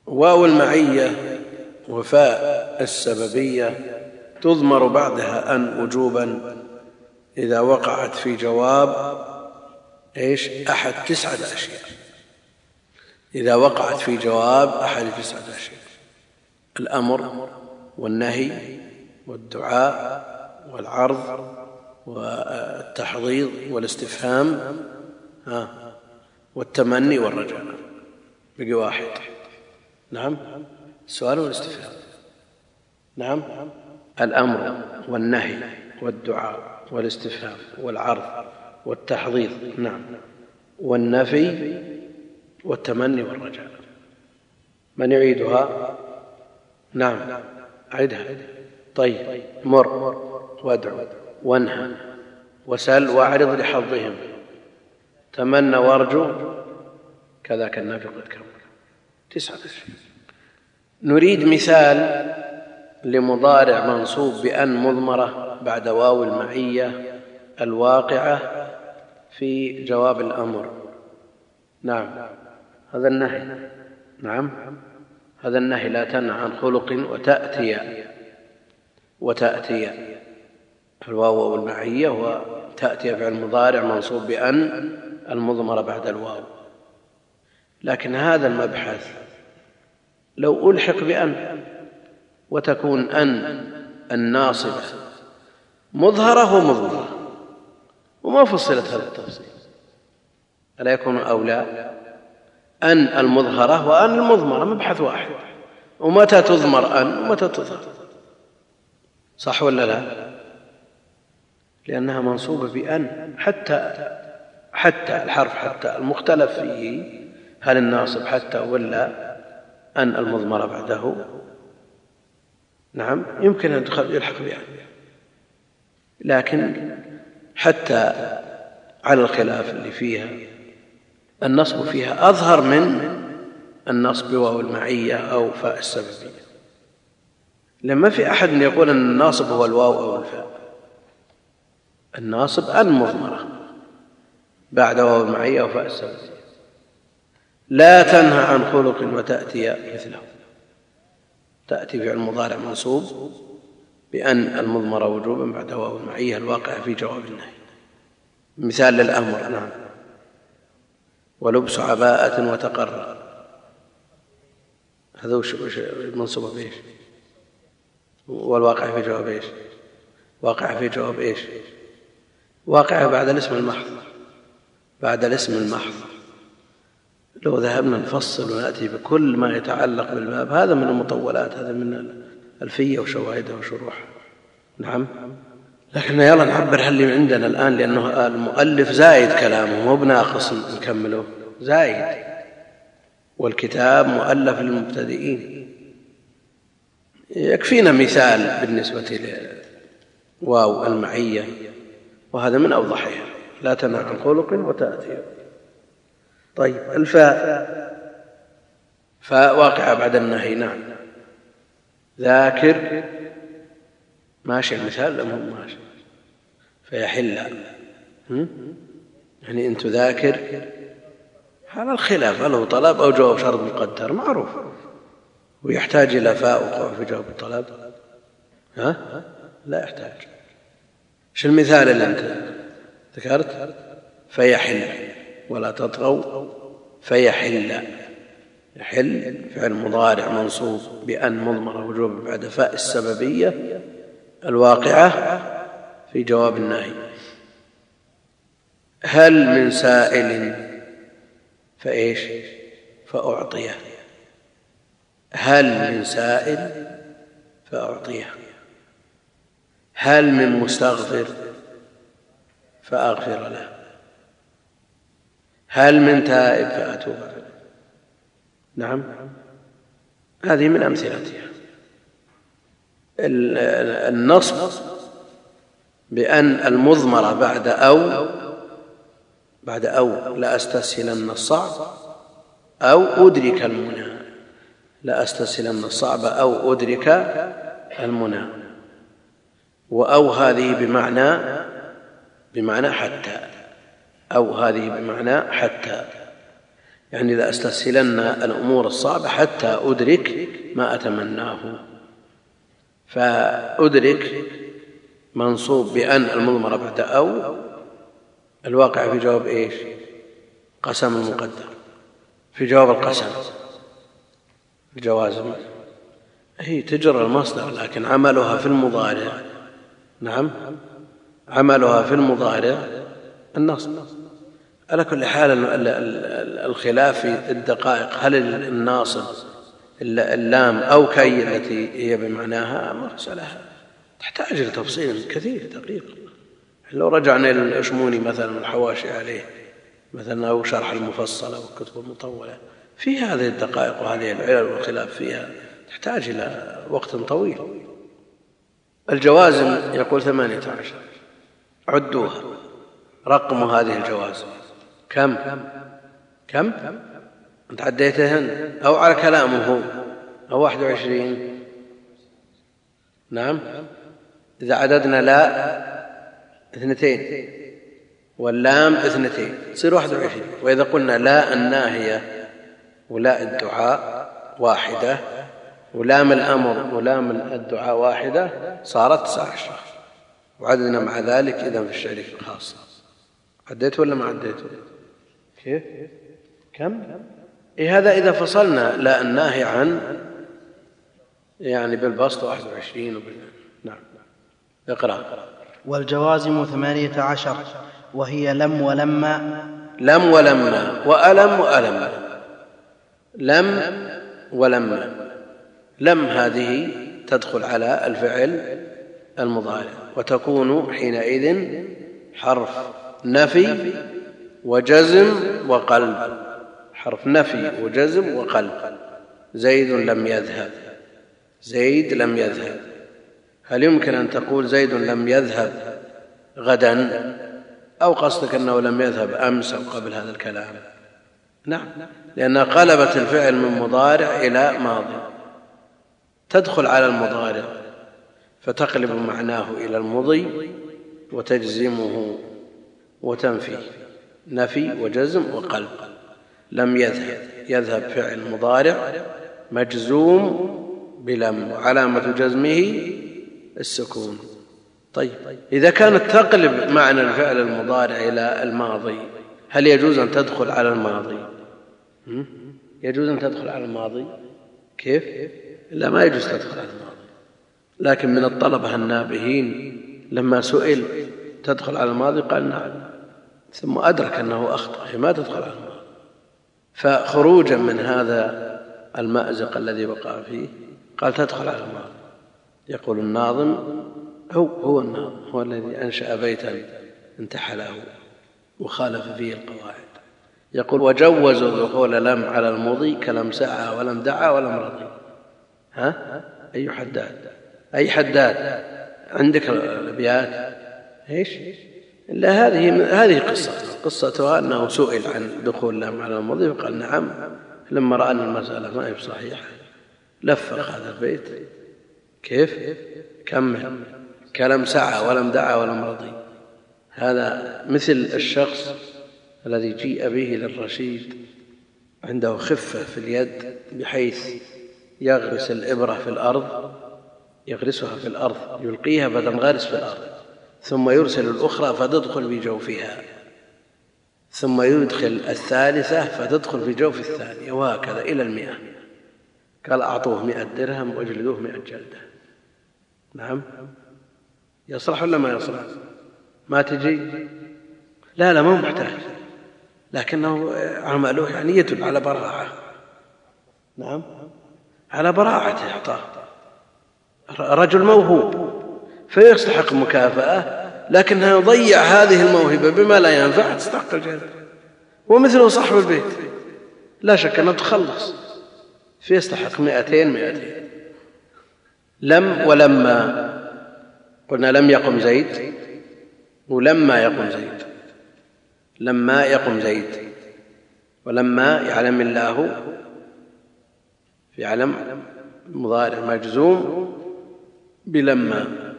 واو المعية وفاء السببية تضمر بعدها أن وجوبا إذا وقعت في جواب إيش؟ أحد تسعة أشياء. إذا وقعت في جواب أحد تسعة أشياء الأمر والنهي والدعاء والعرض والتحضيض والاستفهام والتمني والرجاء. بقي واحد. نعم؟ السؤال والاستفهام. نعم؟ الأمر والنهي والدعاء والاستفهام والعرض والتحضيض. نعم. والنفي والتمني والرجاء. من يعيدها؟ نعم. أعدها طيب. مر. وادعو. وانهى. وسل واعرض لحظهم. تمنى وارجو. كذاك النافي قد كمل تسعة نريد مثال لمضارع منصوب بأن مضمرة بعد واو المعية الواقعة في جواب الأمر. نعم. هذا النهي. نعم. هذا النهي لا تنهى عن خلق وتأتي. وتأتي. الواو المعية وتأتي فعل مضارع منصوب بأن المضمرة بعد الواو. لكن هذا المبحث لو ألحق بأن وتكون أن الناصبة مظهرة ومضمرة وما فصلت هذا التفصيل. ألا يكون أولى؟ أن المظهرة وأن المضمرة مبحث واحد. ومتى تضمر أن ومتى تظهر؟ صح ولا لا؟ لأنها منصوبة بأن. حتى حتى الحرف حتى المختلف فيه. هل الناصب حتى ولا أن المضمرة بعده؟ نعم يمكن أن يلحق بأن. لكن حتى على الخلاف اللي فيها النصب فيها أظهر من النصب وهو المعية أو فاء السببية. لما في أحد يقول أن الناصب هو الواو أو الفاء الناصب أن مضمرة بعد واو المعية أو فاء السببية. لا تنهى عن خلق وتأتي مثله. تأتي فعل مضارع منصوب بأن المضمرة وجوبا بعد واو المعية الواقع في جواب النهي. مثال للأمر نعم. ولبس عباءة وتقرر هذا وش منصوبة بإيش؟ والواقع في جواب إيش؟ واقع في جواب إيش؟ واقع بعد الاسم المحض. بعد الاسم المحض. لو ذهبنا نفصل ونأتي بكل ما يتعلق بالباب هذا من المطولات هذا من الفيه وشواهدها وشروحها. نعم؟ لكن يلا نعبر اللي عندنا الآن لأنه المؤلف زايد كلامه مو بناقص نكمله. زايد. والكتاب مؤلف للمبتدئين. يكفينا مثال بالنسبة لواو المعية وهذا من أوضحها لا تنهى عن خلق وتأتي طيب الفاء. فاء واقعة بعد النهي نعم. ذاكر. ماشي المثال لا مو ماشي؟ فيحل. يعني إن تذاكر هذا الخلاف هل هو طلب أو جواب شرط مقدر؟ معروف. ويحتاج إلى فاء وقوع في جواب الطلب. ها؟ لا يحتاج. إيش المثال اللي أنت ذكرت؟ فيحل. ولا تطغوا. فيحل. يحل فعل مضارع منصوب بأن مضمرة وجوبا بعد فاء السببية. الواقعة في جواب النهي. هل من سائل فإيش؟ فأعطيه. هل من سائل فأعطيه. هل من مستغفر فأغفر له. هل من تائب فأتوب. نعم. هذه من أمثلتها. النصب بأن المضمرة بعد أو بعد أو لأستسهلن الصعب أو أدرك المنى. لأستسهلن الصعب أو أدرك المنى. وأو هذه بمعنى بمعنى حتى. أو هذه بمعنى حتى. يعني لأستسهلن الأمور الصعبة حتى أدرك ما أتمناه. فأدرك منصوب بأن المضمرة بعد أو الواقع في جواب إيش؟ قسم المقدر. في جواب القسم. الجوازم هي تجر المصدر لكن عملها في المضارع. نعم. عملها في المضارع النصب على كل حال الخلاف في الدقائق. هل الناصب اللام أو كي التي هي بمعناها مسألة تحتاج إلى تفصيل كثير دقيق. لو رجعنا إلى الأشموني مثلا والحواشي عليه مثلا أو شرح المفصل أو الكتب المطولة في هذه الدقائق وهذه العلل والخلاف فيها تحتاج إلى وقت طويل. الجوازم يقول ثمانية عشر. عدوها. رقم هذه الجوازم. كم؟ كم؟ أنت عديتهن أو على كلامه هو أو واحد وعشرين. نعم. إذا عددنا لا اثنتين. واللام اثنتين. تصير واحد وعشرين. وإذا قلنا لا الناهية ولا الدعاء واحدة ولام الأمر ولام الدعاء واحدة صارت تسعة عشر. وعددنا مع ذلك إذا في الشريك الخاصة عديت ولا ما عديت؟ كيف؟ كم؟ إيه هذا إذا فصلنا لا الناهي عن يعني بالبسط واحد وعشرين وبال... نعم. اقرأ. والجوازم ثمانية عشر وهي لم ولما لم ولما وألم وألم. لم ولما لم هذه تدخل على الفعل المضارع وتكون حينئذ حرف نفي وجزم وقلب. حرف نفي وجزم وقلب. زيد لم يذهب. زيد لم يذهب. هل يمكن أن تقول زيد لم يذهب غدا؟ أو قصدك أنه لم يذهب أمس أو قبل هذا الكلام؟ نعم. لأنها قلبت الفعل من مضارع إلى ماضي. تدخل على المضارع فتقلب معناه إلى المضي وتجزمه وتنفيه نفي وجزم وقلب. لم يذهب. يذهب فعل مضارع مجزوم بلم وعلامة جزمه السكون. طيب إذا كانت تقلب معنى الفعل المضارع إلى الماضي هل يجوز أن تدخل على الماضي؟ يجوز أن تدخل على الماضي؟ كيف؟ لا ما يجوز تدخل على الماضي. لكن من الطلبة النابهين لما سئل تدخل على الماضي؟ قال نعم. ثم أدرك أنه أخطأ ما تدخل على الماضي. فخروجا من هذا المأزق الذي وقع فيه قال تدخل على الماضي يقول الناظم هو هو الناظم هو الذي أنشأ بيتا انتحله وخالف فيه القواعد. يقول وجوزوا دخول لم على المضي كلم سعى ولم دعا ولم رضي. ها؟ أي حداد؟ أي حداد؟ عندك الأبيات؟ إيش؟ إلا هذه هذه قصة. قصتها أنه سئل عن دخول لم على المضي فقال نعم. لما رأى أن المسألة ما هي بصحيحة لفق هذا البيت. كيف؟ كمل كلم سعى ولم دعا ولم رضي. هذا مثل الشخص الذي جيء به للرشيد عنده خفة في اليد بحيث يغرس الإبرة في الأرض يغرسها في الأرض يلقيها غارس في الأرض. ثم يرسل الأخرى فتدخل في جوفها. ثم يدخل الثالثة فتدخل في جوف الثانية وهكذا إلى المئة. قال أعطوه مئة درهم وأجلدوه مئة جلدة. نعم. يصلح ولا ما يصلح؟ ما تجي؟ لا لا ما هو محتاج. لكنه عمله يعني يدل على براعة. نعم. على براعته اعطاه رجل موهوب. فيستحق مكافأة لكنه يضيع هذه الموهبة بما لا ينفع تستحق الجنة. ومثله صاحب البيت. لا شك أنه تخلص. فيستحق مئتين مئتين. لم ولما. قلنا لم يقم زيد ولما يقم زيد. لما يقم زيد. ولما يعلم الله. في علم مضارع مجزوم بلما.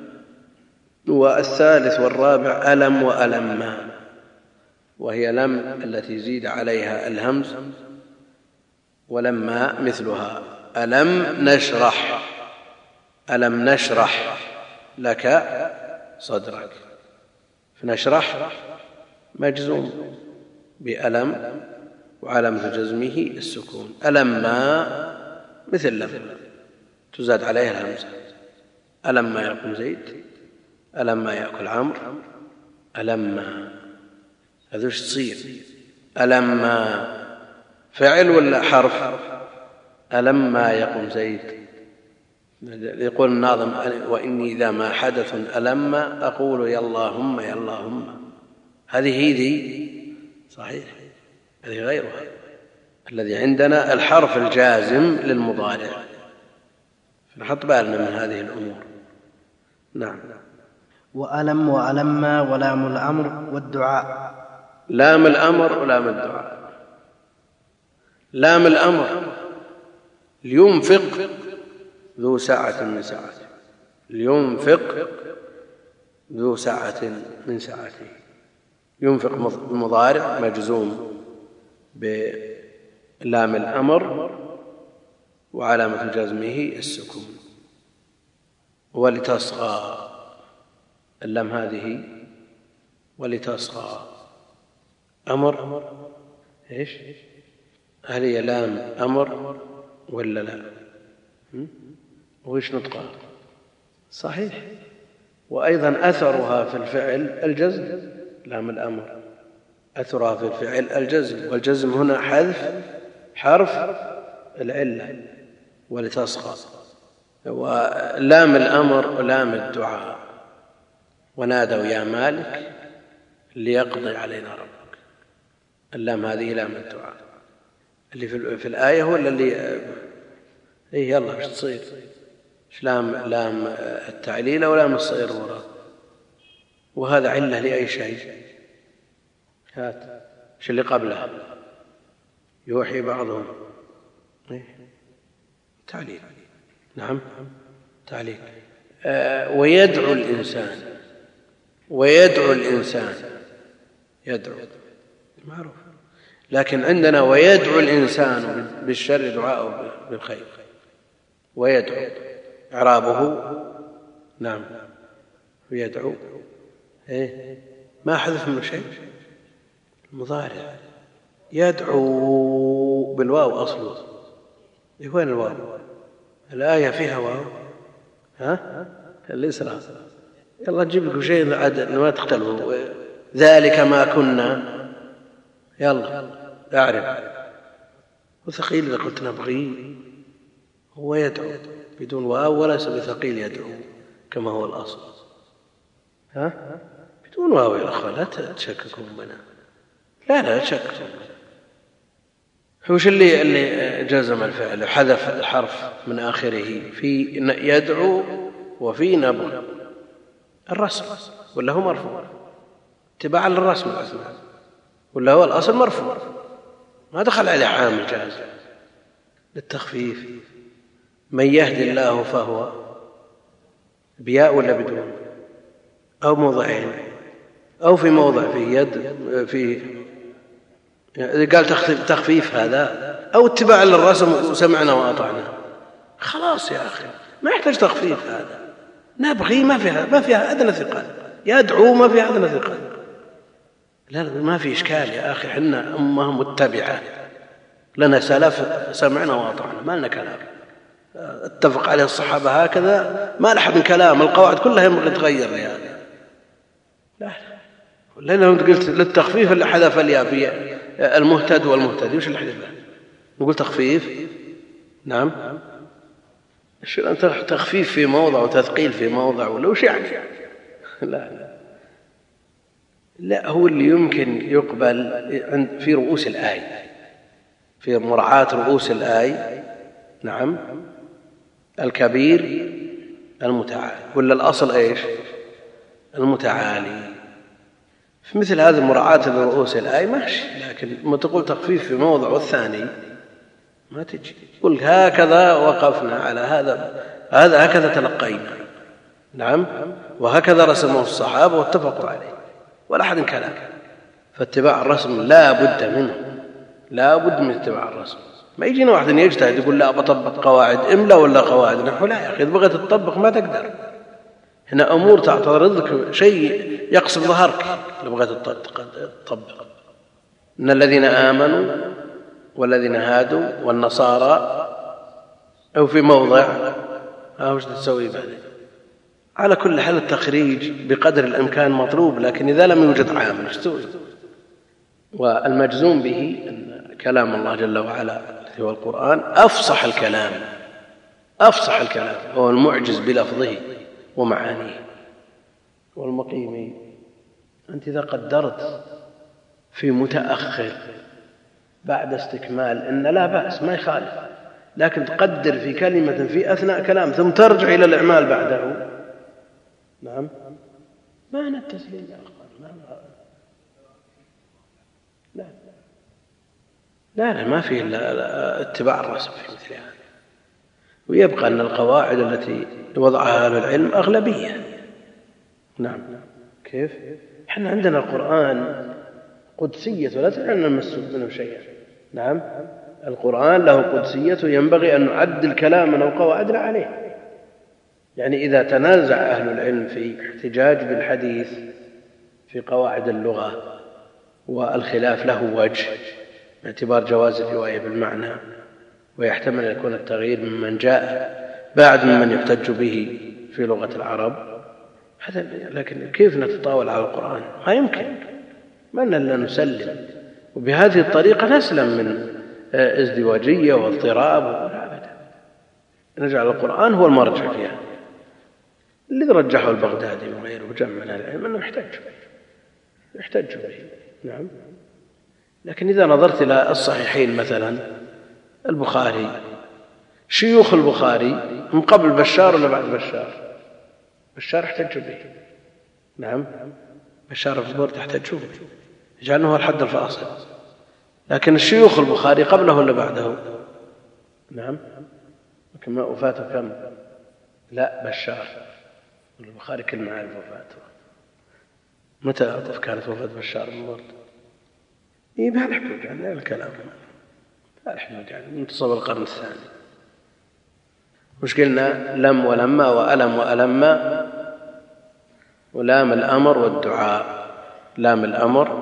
والثالث والرابع ألم وألما وهي لم التي زيد عليها الهمز ولما مثلها. ألم نشرح. ألم نشرح لك صدرك. فنشرح مجزوم بألم وعلامة جزمه السكون. ألما مثل لم. تزاد عليها الهمزة ألما يقوم زيد؟ ألما يأكل عمرو؟ ألما هذا وش تصير؟ ألما فعل ولا حرف؟ ألما يقوم زيد؟ يقول الناظم وإني إذا ما حدث ألما أقول يا اللهم يا اللهم. هذه هي ذي صحيح. هذه غيرها. الذي عندنا الحرف الجازم للمضارع. نحط بالنا من هذه الأمور. نعم. وألم وألما ولام الأمر والدعاء. لام الأمر ولام الدعاء. لام الأمر لينفق ذو سعة من سعته لينفق ذو سعة من سعته ينفق مضارع مجزوم بلام الأمر وعلامة جزمه السكون. ولتصغى اللام هذه ولتصغى. أمر إيش؟ هل هي لام أمر ولا لا؟ وإيش نطقها؟ صحيح. وأيضا أثرها في الفعل الجزم لام الأمر. أثرها في الفعل الجزم والجزم هنا حذف حرف العلة ولتصغى. ولام الأمر ولام الدعاء. ونادوا يا مالك ليقضي علينا ربك. اللام هذه لام الدعاء. اللي في الآية ولا اللي اي يلا إيش تصير؟ لام لام التعليل أو لام الصغير وراء وهذا علة لأي شيء. هات. إيش اللي قبله؟ يوحي بعضهم. إيه؟ تعليل. نعم. تعليل. آه ويدعو الإنسان. ويدعو الإنسان. يدعو. معروف. لكن عندنا ويدعو الإنسان بالشر دعاءه بالخير. ويدعو. إعرابه. نعم. ويدعو إيه؟ ما حذف منه شيء. المضارع يدعو بالواو أصله. إيه وين الواو؟ الآية فيها واو. ها؟ الإسراء. يلا نجيب لكم شيء عاد ما تختلفوا ذلك ما كنا. يلا أعرف. وثقيل إذا قلت نبغي. هو يدعو بدون واو وليس بثقيل يدعو كما هو الأصل. ها؟ بدون واو يا أخوان لا تشككوا بنا لا لا تشككوا. وش اللي اللي جزم الفعل؟ حذف الحرف من آخره. في يدعو وفي نبغ. الرسم ولا هو مرفوع؟ اتباعا للرسم الأسماء ولا هو الأصل مرفوع؟ ما دخل عليه عامل جاز للتخفيف. من يهد الله فهو بياء ولا بدون؟ أو موضعين أو في موضع في يد في قال تخفيف هذا أو اتباع للرسم وسمعنا وأطعنا. خلاص يا أخي ما يحتاج تخفيف هذا. نبغي ما فيها ما فيها أدنى ثقل يدعو ما فيها أدنى ثقل لا ما في إشكال يا أخي حنا أمة متبعة. لنا سلف سمعنا وأطعنا ما لنا كلام. أتفق عليه الصحابة هكذا. ما لحد من كلام القواعد كلها ينبغي تغير يعني لا أنت قلت للتخفيف اللي حذف الياء في المهتد والمهتدي وش اللي حذفه؟ نقول تخفيف؟ نعم. تخفيف في موضع وتثقيل في موضع ولا وش يعني. لا لا. لا هو اللي يمكن يقبل في رؤوس الآية في مراعاة رؤوس الآية نعم. الكبير المتعالي ولا الأصل إيش؟ المتعالي. في مثل هذه مراعاة لرؤوس الآية ماشي لكن ما تقول تخفيف في موضع والثاني ما تجي. قل هكذا وقفنا على هذا هذا هكذا تلقينا. نعم وهكذا رسمه الصحابة واتفقوا عليه. ولا أحد كلام فاتباع الرسم لا بد منه. لا بد من اتباع الرسم. ما يجينا واحد يجتهد يقول لا بطبق قواعد املا ولا قواعد. نحو لا يا أخي إذا بغيت تطبق ما تقدر. هنا أمور تعترض لك شيء يقصف ظهرك. لو بغيت تطبق. إن الذين آمنوا والذين هادوا والنصارى أو في موضع ها وش تسوي بعدين على كل حال التخريج بقدر الإمكان مطلوب لكن إذا لم يوجد عامل إيش تسوي؟ والمجزوم به أن كلام الله جل وعلا هو القرآن أفصح الكلام أفصح الكلام هو المعجز بلفظه ومعانيه والمقيم. أنت إذا قدرت في متأخر بعد استكمال إن لا بأس ما يخالف. لكن تقدر في كلمة في أثناء كلام ثم ترجع إلى الإعمال بعده. نعم. ما أنا التسليم يا أخوان لا. لا لا ما في إلا اتباع الرسم في مثل هذا. ويبقى أن القواعد التي وضعها أهل العلم أغلبية. نعم. كيف؟ إحنا عندنا القرآن قدسية ولا تجعلنا نمس منه شيئا. نعم. القرآن له قدسيه ينبغي أن نعدل كلاما أو قواعدنا عليه. يعني إذا تنازع أهل العلم في احتجاج بالحديث في قواعد اللغة والخلاف له وجه باعتبار جواز الرواية بالمعنى ويحتمل أن يكون التغيير ممن جاء بعد ممن يحتج به في لغة العرب. هذا لكن كيف نتطاول على القرآن؟ ما يمكن. ما إلا نسلم. وبهذه الطريقة نسلم من ازدواجية واضطراب ابدا نجعل القرآن هو المرجع فيها. الذي رجحه البغدادي وغيره وجمع من العلم أنه يحتج يحتج به نعم. لكن إذا نظرت إلى الصحيحين مثلا البخاري شيوخ البخاري هم قبل بشار ولا بعد بشار؟ بشار احتج به نعم. بشار البر تحتج به يجعل هو الحد الفاصل. لكن الشيوخ البخاري قبله ولا بعده؟ نعم. كما وفاته كم؟ لا بشار. البخاري كل ما يعرف وفاته. متى كانت وفاة بشار بن برد إيه ما يعني الكلام. ما نحتاج يعني منتصف القرن الثاني. وش قلنا؟ لم ولما وألم وألما ولام الأمر والدعاء. لام الأمر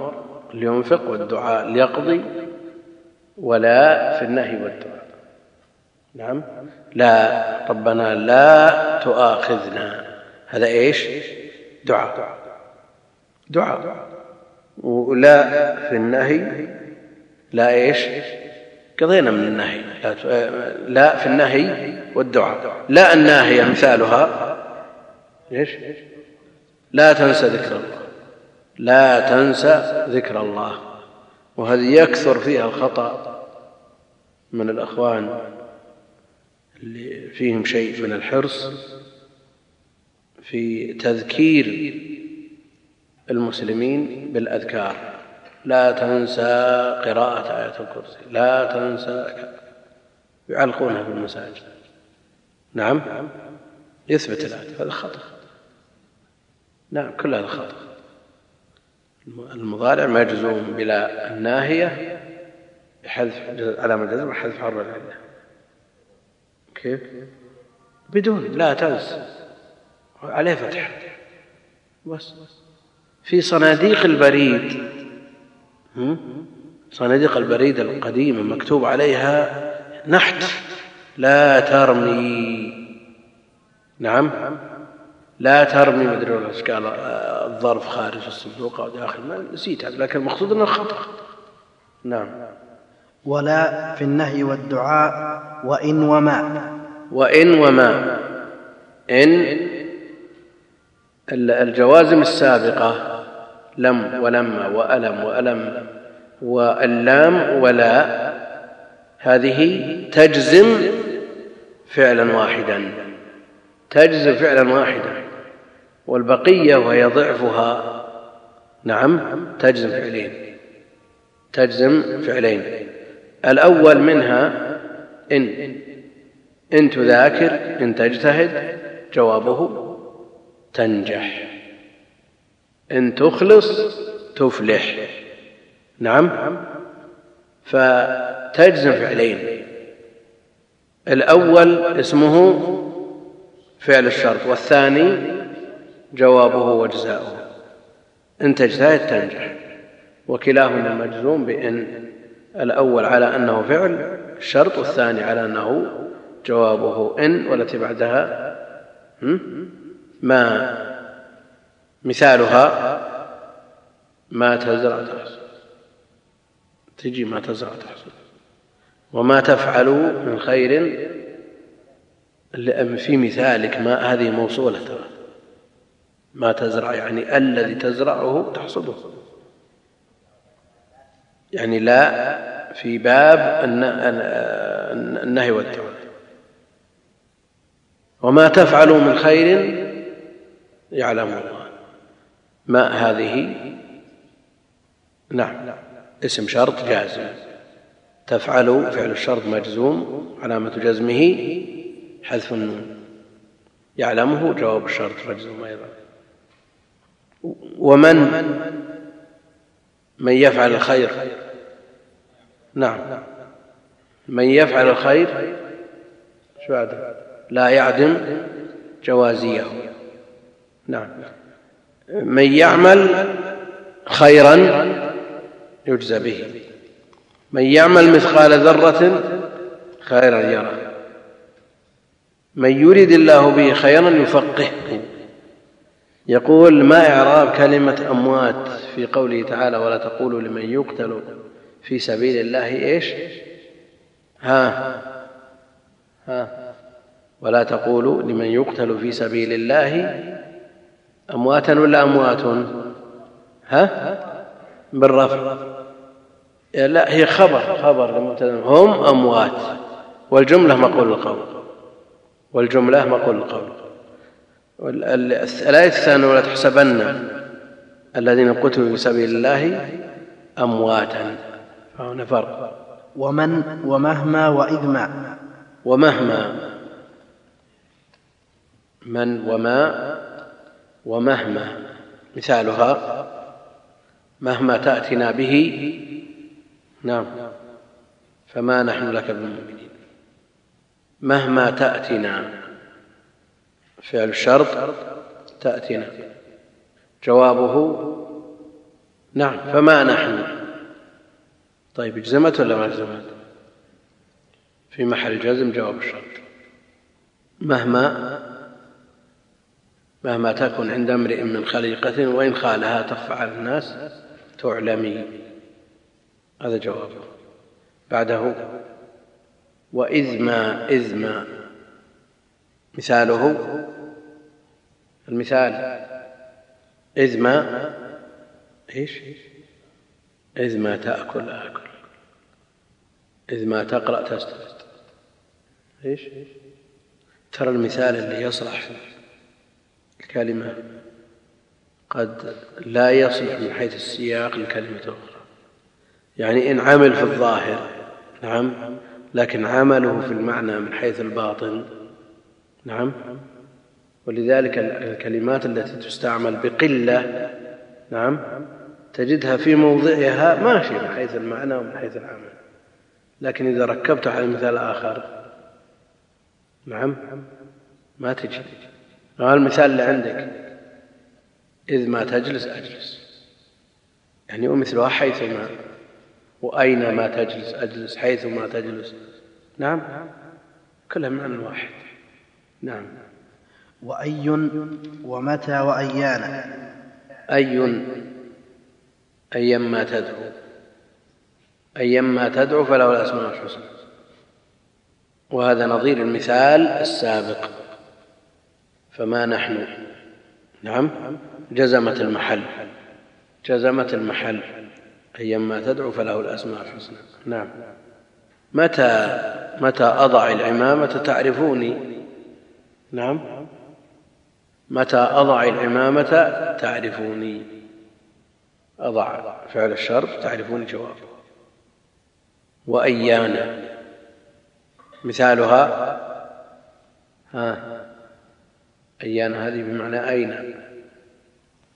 لينفق والدعاء ليقضي ولا في النهي والدعاء. نعم. لا ربنا لا تؤاخذنا. هذا إيش؟ دعاء. دعاء. ولا في النهي لا إيش؟ قضينا من النهي. لا, في النهي والدعاء. لا الناهيه مثالها إيش؟ لا تنسى ذكر الله. لا تنسى ذكر الله وهذه يكثر فيها الخطأ من الأخوان اللي فيهم شيء من الحرص في تذكير المسلمين بالأذكار. لا تنسى قراءة آية الكرسي لا تنسى يعلقونها في المساجد. نعم؟ يثبت الآية هذا خطأ. نعم كل هذا خطأ. المضارع مجزوم بلا الناهية بحذف علامة الجزم وحذف حرف العلة. كيف؟ بدون لا تنس. عليه فتح. بس. في صناديق البريد. صناديق البريد القديمة مكتوب عليها نحت. لا ترمي. نعم. لا ترمي ولا قال الظرف خارج الصندوق أو داخل ما نسيت هذا لكن المقصود إنه خطأ. نعم. ولا في النهي والدعاء وإن وما. وإن وما. إن الجوازم السابقة لم ولما وألم وألم واللام ولا هذه تجزم فعلا واحدا. تجزم فعلا واحدا. والبقية وهي ضعفها. نعم تجزم فعلين. تجزم فعلين. الأول منها إن. إن تذاكر إن تجتهد جوابه تنجح. إن تخلص تفلح. نعم. فتجزم فعلين. الأول اسمه فعل الشرط والثاني جوابه وجزاؤه. إن تجتهد تنجح. وكلاهما مجزوم بإن الأول على أنه فعل الشرط والثاني على أنه جوابه إن والتي بعدها ما مثالها ما تزرع تحصل. تجي ما تزرع تحصد وما تفعلوا من خير في مثالك ما هذه موصولة ترى. ما تزرع يعني الذي تزرعه تحصده. يعني لا في باب النهي والتوبة. وما تفعلوا من خير يعلمه الله. ما هذه؟ نعم. اسم شرط جازم تفعل فعل الشرط مجزوم علامة جزمه حذف النون. يعلمه جواب الشرط مجزوم أيضا. ومن؟ من يفعل الخير. نعم. من يفعل الخير شو بعده لا يعدم جوازيه. نعم. من يعمل خيرا يجزى به. من يعمل مثقال ذرة خيرا يرى. من يريد الله به خيرا يفقهه. يقول ما إعراب كلمة أموات في قوله تعالى ولا تقولوا لمن يقتل في سبيل الله إيش؟ ها ها ولا تقولوا لمن يقتل في سبيل الله أمواتا ولا أموات؟ ها بالرفع. لا هي خبر خبر هم أموات والجملة مقول القول. والجملة مقول القول. الآية الثانية ولا تحسبن الذين قتلوا في سبيل الله أمواتا. فهنا فرق. ومن ومهما وإذ ما ومهما. من وما ومهما. مثالها مهما تأتنا به. نعم. فما نحن لك بمؤمنين. مهما تأتنا فعل الشرط تأتنا جوابه نعم فما نحن؟ طيب اجزمت ولا ما اجزمت؟ في محل جزم جواب الشرط. مهما مهما تكن عند امرئ من خليقة وإن خالها تخفى على الناس تعلمي. هذا جوابه بعده وإذ ما إذ ما مثاله المثال. إذ ما إيش؟ إذ ما تأكل. آكل إذ ما تقرأ تستفد إيش؟ ترى المثال اللي يصلح الكلمة. قد لا يصلح من حيث السياق لكلمة أخرى. يعني إن عمل في الظاهر نعم لكن عمله في المعنى من حيث الباطن نعم ولذلك الكلمات التي تستعمل بقلة نعم تجدها في موضعها ماشي من حيث المعنى ومن حيث العمل. لكن إذا ركبتها على مثال آخر نعم ما تجي المثال اللي عندك إذ ما تجلس أجلس. يعني ومثلها حيثما وأين ما تجلس أجلس حيث ما تجلس. نعم كلها معنى واحد. نعم. وأي ومتى وأيان أي أيما تدعو. أيما تدعو فله الأسماء الحسنى. وهذا نظير المثال السابق. فما نحن؟ نعم. جزمت المحل. جزمت المحل. أيما تدعو فله الأسماء الحسنى. نعم. متى متى أضع العمامة تعرفوني؟ نعم. متى أضع العمامة تعرفوني. أضع فعل الشرط تعرفوني جوابه وأيانا مثالها ها أيان هذه بمعنى أين.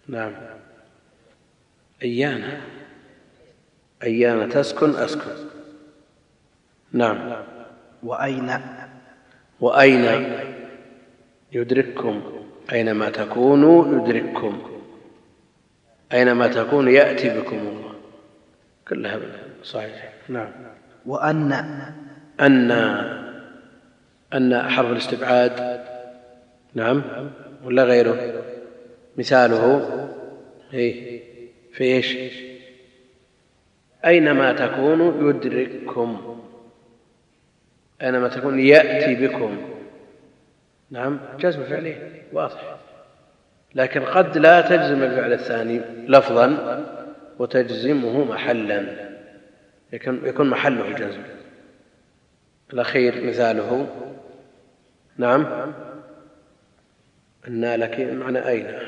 نعم. أيانا أيان تسكن أسكن. نعم. وأين؟ وأين يدرككم. أينما تكونوا يدرككم. أينما تكونوا يأتي بكم الله. كلها صحيح. نعم. وأن أن أن حرف الاستبعاد. نعم. ولا غيره. مثاله. إيه. في إيش؟ أينما تكونوا يدرككم. أينما تكون يأتي بكم. نعم جزم فعليه واضح. لكن قد لا تجزم الفعل الثاني لفظا وتجزمه محلا. يكون محله الجزم. الأخير مثاله. نعم. أن لك معنى أين؟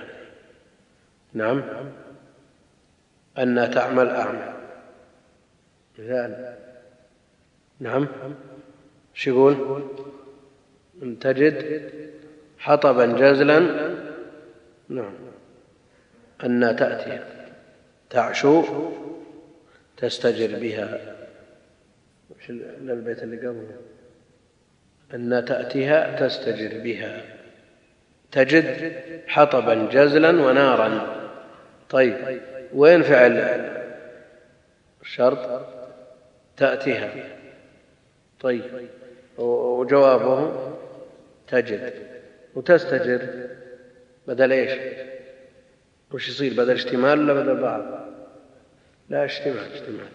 نعم. أن تعمل أعمل. مثال. نعم. شو يقول؟ أن تجد حطبا جزلا نعم أن تأتي تعشو تستجر بها. وش البيت اللي قبله؟ أن تأتيها تستجر بها. تجد حطبا جزلا ونارا. طيب وين فعل الشرط تأتيها. طيب وجوابه تجد. وتستجر بدل إيش؟ وش يصير؟ بدل اشتمال ولا بدل بعض؟ لا اشتمال اشتمال.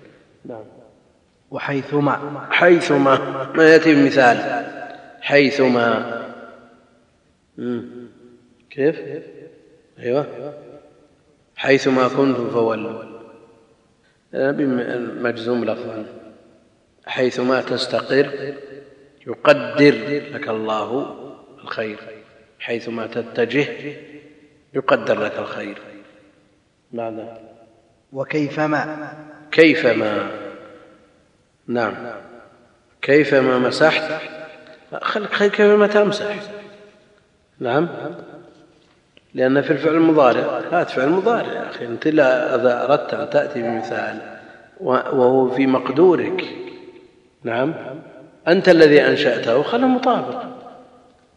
نعم. وحيثما. حيثما. ما يأتي بمثال. حيثما. كيف؟ أيوه. حيثما كنتم فولوا مجزوم لفظا. حيثما تستقر يقدر لك الله الخير حيثما تتجه يقدر لك الخير. ماذا وكيفما؟ كيفما؟ نعم. كيفما مسحت؟ خلك كيفما تمسح. نعم. لأن في الفعل المضارع هات فعل مضارع يا أخي. أنت إذا أردت أن تأتي بمثال وهو في مقدورك. نعم. أنت الذي أنشأته خله مطابق.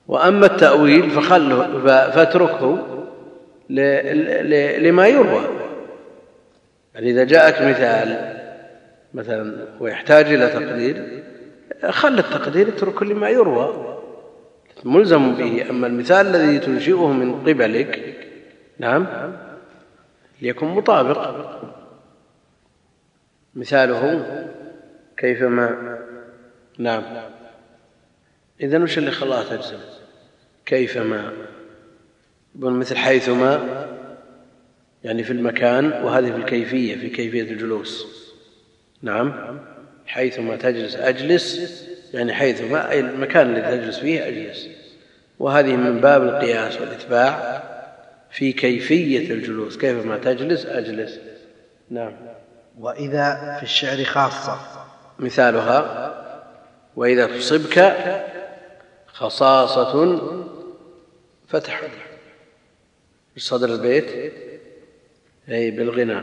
وأما التأويل فخله فاتركه لما يروى. يعني إذا جاءك مثال مثلا ويحتاج إلى تقدير خل التقدير اترك لما يروى. ملزم به. أما المثال الذي تنشئه من قبلك نعم ليكن مطابق. مثاله كيفما؟ نعم. إذا وش اللي خلاها تجزم كيفما؟ يقول مثل حيثما يعني في المكان وهذه في الكيفية في كيفية الجلوس. نعم. حيثما تجلس أجلس يعني حيثما أي المكان الذي تجلس فيه أجلس. وهذه من باب القياس والإتباع في كيفية الجلوس. كيفما تجلس أجلس. نعم. وإذا في الشعر خاصة. مثالها وإذا تصبك خصاصة فتح صدر البيت أي بالغنى.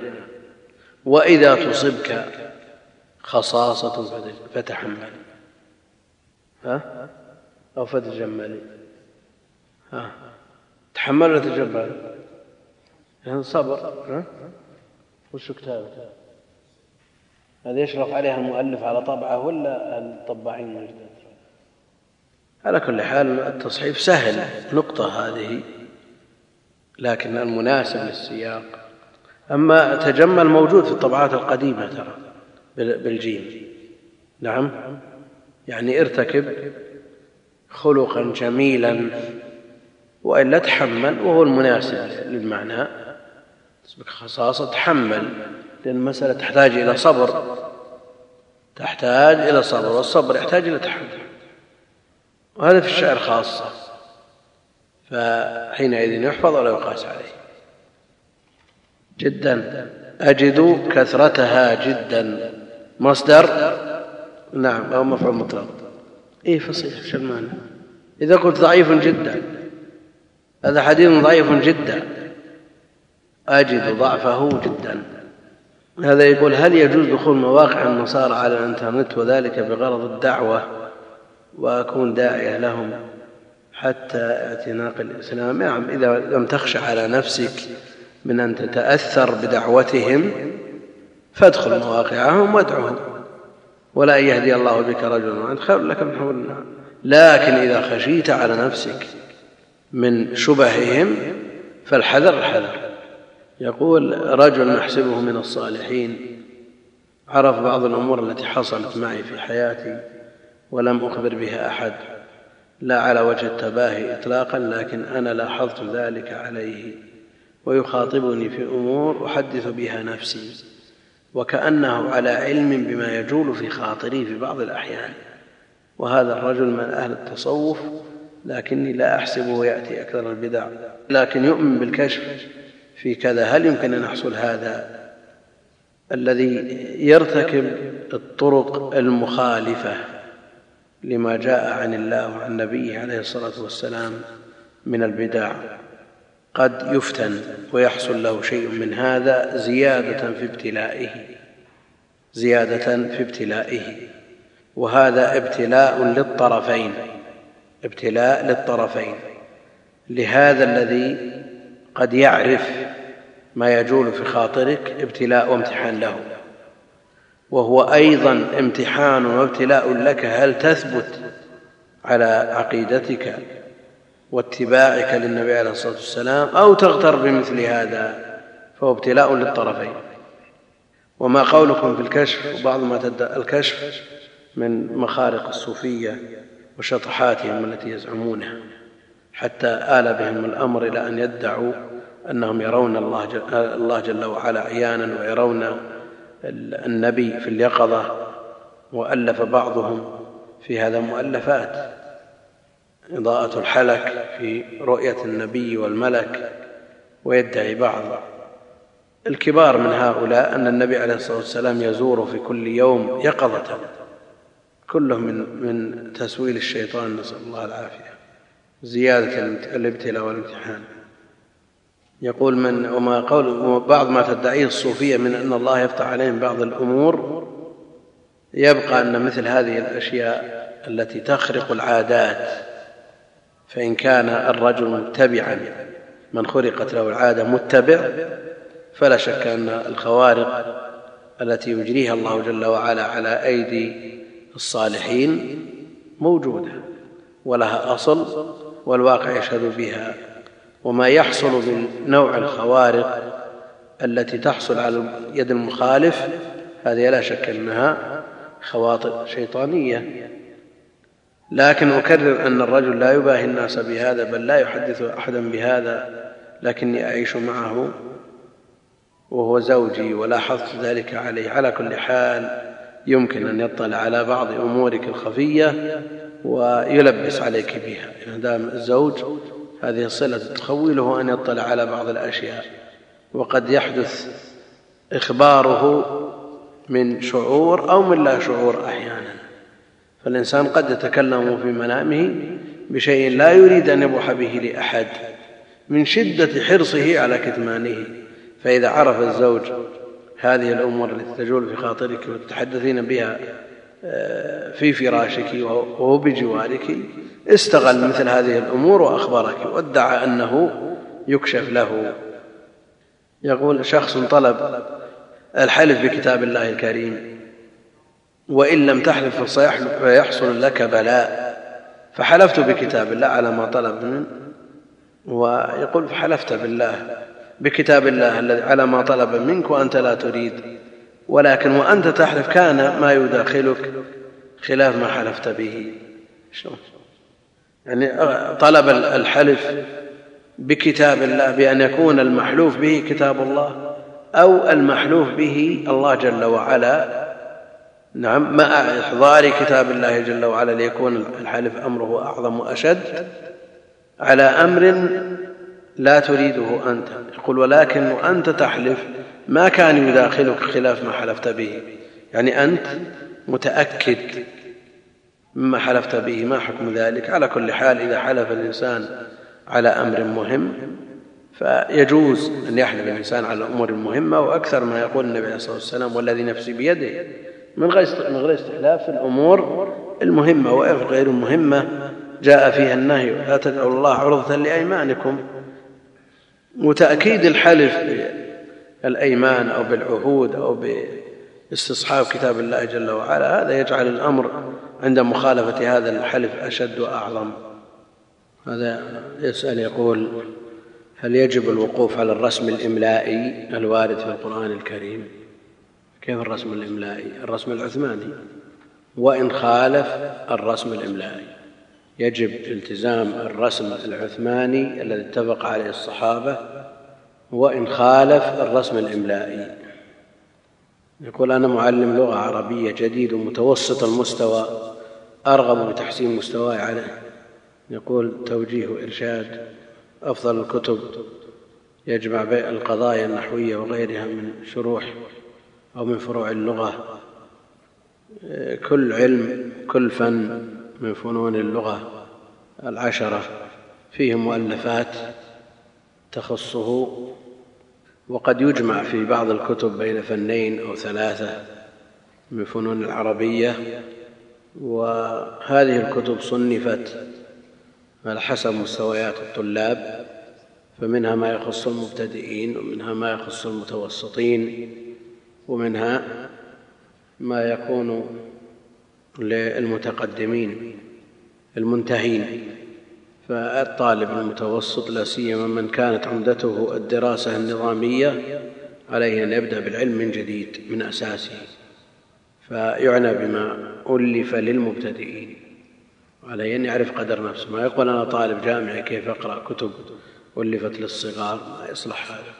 وإذا تصبك خصاصة فتحمل ها؟ أو فتجملي ها؟ تحمل ولا تجمل يعني صبر ها؟ وش كتابه هذا يشرف عليها المؤلف على طبعه ولا الطباعين الجدد على كل حال التصحيف سهل نقطة هذه لكن المناسب للسياق. أما تجمل موجود في الطبعات القديمة ترى بالجيم. نعم. يعني ارتكب خلقا جميلا والا تحمل وهو المناسب للمعنى. تسبك خصاصة تحمل لأن المسألة تحتاج إلى صبر. تحتاج إلى صبر والصبر يحتاج إلى تحمل. وهذا في الشعر خاصة فحينئذ يحفظ ولا يقاس عليه. جدا. أجد كثرتها جدا. مصدر؟ نعم أو مفعول مطلق. إيه فصيح شو المعنى؟ إذا قلت ضعيف جدا. هذا حديث ضعيف جدا. أجد ضعفه جدا. هذا يقول هل يجوز دخول مواقع النصارى على الإنترنت وذلك بغرض الدعوة؟ وأكون داعية لهم حتى اعتناق الإسلام. نعم إذا لم تخش على نفسك من أن تتأثر بدعوتهم فادخل مواقعهم وادعهم. ولا أن يهدي الله بك رجلا واحد خير لك من حول النار. لكن إذا خشيت على نفسك من شبههم فالحذر الحذر يقول رجل نحسبه من الصالحين. عرف بعض الأمور التي حصلت معي في حياتي. ولم أخبر بها أحد. لا على وجه التباهي إطلاقا لكن أنا لاحظت ذلك عليه. ويخاطبني في أمور أحدث بها نفسي. وكأنه على علم بما يجول في خاطري في بعض الأحيان. وهذا الرجل من أهل التصوف لكني لا أحسبه يأتي أكثر البدع. لكن يؤمن بالكشف في كذا. هل يمكن أن يحصل هذا؟ الذي يرتكب الطرق المخالفة. لما جاء عن الله وعن نبيه عليه الصلاة والسلام من البدع. قد يفتن ويحصل له شيء من هذا زيادة في ابتلائه زيادة في ابتلائه. وهذا ابتلاء للطرفين ابتلاء للطرفين. لهذا الذي قد يعرف ما يجول في خاطرك ابتلاء وامتحان له. وهو أيضا امتحان وابتلاء لك هل تثبت على عقيدتك واتباعك للنبي عليه الصلاة والسلام أو تغتر بمثل هذا فهو ابتلاء للطرفين؟ وما قولكم في الكشف؟ وبعض ما تدعى الكشف من مخارق الصوفية وشطحاتهم التي يزعمونها حتى آل بهم الأمر إلى أن يدعوا أنهم يرون الله جل, الله جل وعلا عيانا ويرون النبي في اليقظة وألف بعضهم في هذا مؤلفات إضاءة الحلك في رؤية النبي والملك ويدعي بعض. الكبار من هؤلاء أن النبي عليه الصلاة والسلام يزور في كل يوم يقظة كله من من تسويل الشيطان نسأل الله العافية. زيادة الابتلاء والامتحان. يقول من وما قول بعض ما تدعيه الصوفية من أن الله يفتح عليهم بعض الأمور يبقى أن مثل هذه الأشياء التي تخرق العادات فإن كان الرجل متبعا من خرقت له العادة متبع فلا شك أن الخوارق التي يجريها الله جل وعلا على أيدي الصالحين موجودة ولها أصل والواقع يشهد بها وما يحصل من نوع الخوارق التي تحصل على يد المخالف هذه لا شك أنها خواطر شيطانية. لكن أكرر أن الرجل لا يباهي الناس بهذا بل لا يحدث أحدا بهذا لكني أعيش معه وهو زوجي ولاحظت ذلك عليه. على كل حال يمكن أن يطلع على بعض أمورك الخفية ويلبس عليك بها. ما دام الزوج هذه الصلة تخوله أن يطلع على بعض الأشياء. وقد يحدث إخباره من شعور أو من لا شعور أحيانا. فالإنسان قد يتكلم في منامه بشيء لا يريد أن يبوح به لأحد من شدة حرصه على كتمانه. فإذا عرف الزوج هذه الأمور التي تجول في خاطرك وتتحدثين بها آه، في فراشك وهو بجوارك استغل مثل هذه الأمور وأخبرك وادعى أنه يكشف له. يقول شخص طلب الحلف بكتاب الله الكريم وإن لم تحلف فيحصل لك بلاء. فحلفت بكتاب الله على ما طلب منه ويقول فحلفت بالله بكتاب الله الذي على ما طلب منك وأنت لا تريد. ولكن وأنت تحلف كان ما يداخلك خلاف ما حلفت به. شلون؟ يعني طلب الحلف بكتاب الله بأن يكون المحلوف به كتاب الله أو المحلوف به الله جل وعلا. نعم مع إحضار كتاب الله جل وعلا ليكون الحلف أمره أعظم وأشد على أمر لا تريده أنت. يقول ولكن وأنت تحلف ما كان يداخلك خلاف ما حلفت به. يعني أنت متأكد مما حلفت به ما حكم ذلك؟ على كل حال إذا حلف الإنسان على أمر مهم فيجوز أن يحلف الإنسان على الأمور المهمة وأكثر ما يقول النبي عليه الصلاة والسلام والذي نفسي بيده. من غير من غير استحلاف الأمور المهمة وغير المهمة جاء فيها النهي لا تدعوا الله عرضة لأيمانكم. وتأكيد الحلف بالأيمان أو بالعهود أو باستصحاب كتاب الله جل وعلا هذا يجعل الأمر عند مخالفة هذا الحلف أشد وأعظم. هذا يسأل يقول هل يجب الوقوف على الرسم الإملائي الوارد في القرآن الكريم؟ كيف الرسم الإملائي؟ الرسم العثماني. وإن خالف الرسم الإملائي. يجب التزام الرسم العثماني الذي اتفق عليه الصحابة. وإن خالف الرسم الإملائي. يقول أنا معلم لغة عربية جديد ومتوسط المستوى. أرغب بتحسين مستواي عليه يقول توجيه وإرشاد أفضل الكتب يجمع بين القضايا النحوية وغيرها من شروح أو من فروع اللغة. كل علم كل فن من فنون اللغة العشرة. فيه مؤلفات تخصه وقد يجمع في بعض الكتب بين فنين أو ثلاثة من فنون العربية. وهذه الكتب صنفت على حسب مستويات الطلاب فمنها ما يخص المبتدئين ومنها ما يخص المتوسطين ومنها ما يكون للمتقدمين المنتهين. فالطالب المتوسط لا سيما من كانت عمدته الدراسة النظامية عليه أن يبدأ بالعلم من جديد من أساسه. فيعنى بما ألف للمبتدئين. عليه أن يعرف قدر نفسه. ما يقول أنا طالب جامعي كيف أقرأ كتب؟ ألفت للصغار ما يصلح هذا.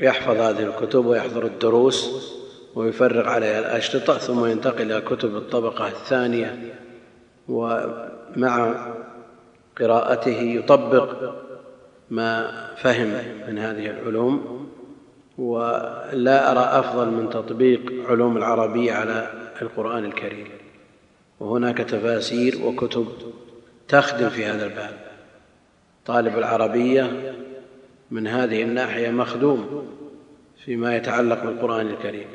يحفظ هذه الكتب ويحضر الدروس ويفرغ عليها الأشرطة ثم ينتقل إلى كتب الطبقة الثانية ومع قراءته يطبق ما فهم من هذه العلوم. ولا أرى أفضل من تطبيق علوم العربية على القرآن الكريم. وهناك تفاسير وكتب تخدم في هذا الباب. طالب العربية من هذه الناحية مخدوم فيما يتعلق بالقرآن الكريم.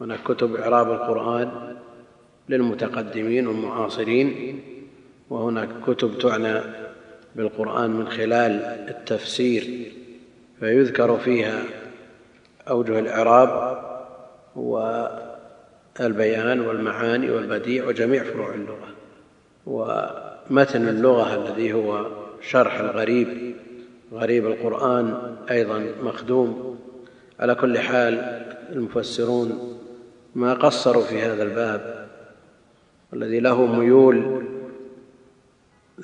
هناك كتب إعراب القرآن للمتقدمين والمعاصرين وهناك كتب تعنى بالقرآن من خلال التفسير فيذكر فيها أوجه الإعراب والبيان والمعاني والبديع وجميع فروع اللغة ومتن اللغة الذي هو شرح الغريب غريب القرآن أيضا مخدوم. على كل حال المفسرون ما قصروا في هذا الباب والذي له ميول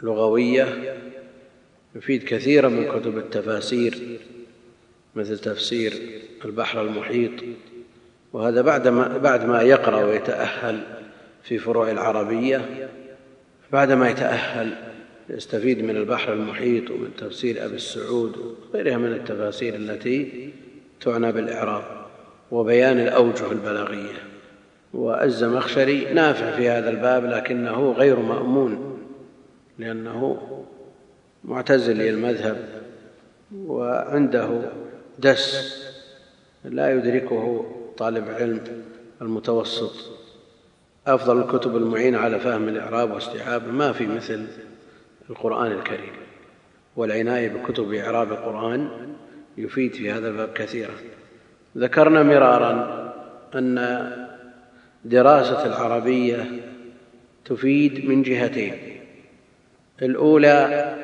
لغوية يفيد كثيرا من كتب التفاسير مثل تفسير البحر المحيط وهذا بعد ما, بعد ما يقرأ ويتأهل في فروع العربية بعد ما يتأهل يستفيد من البحر المحيط ومن تفسير أبي السعود وغيرها من التفاسير التي تعنى بالإعراب وبيان الأوجه البلاغية. والزمخشري نافع في هذا الباب لكنه غير مأمون لأنه معتزلي المذهب وعنده دس لا يدركه طالب علم المتوسط. أفضل الكتب المعينة على فهم الإعراب واستيعابه ما في مثل القرآن الكريم والعناية بكتب إعراب القرآن يفيد في هذا الباب كثيرا. ذكرنا مرارا أن دراسة العربية تفيد من جهتين. الأولى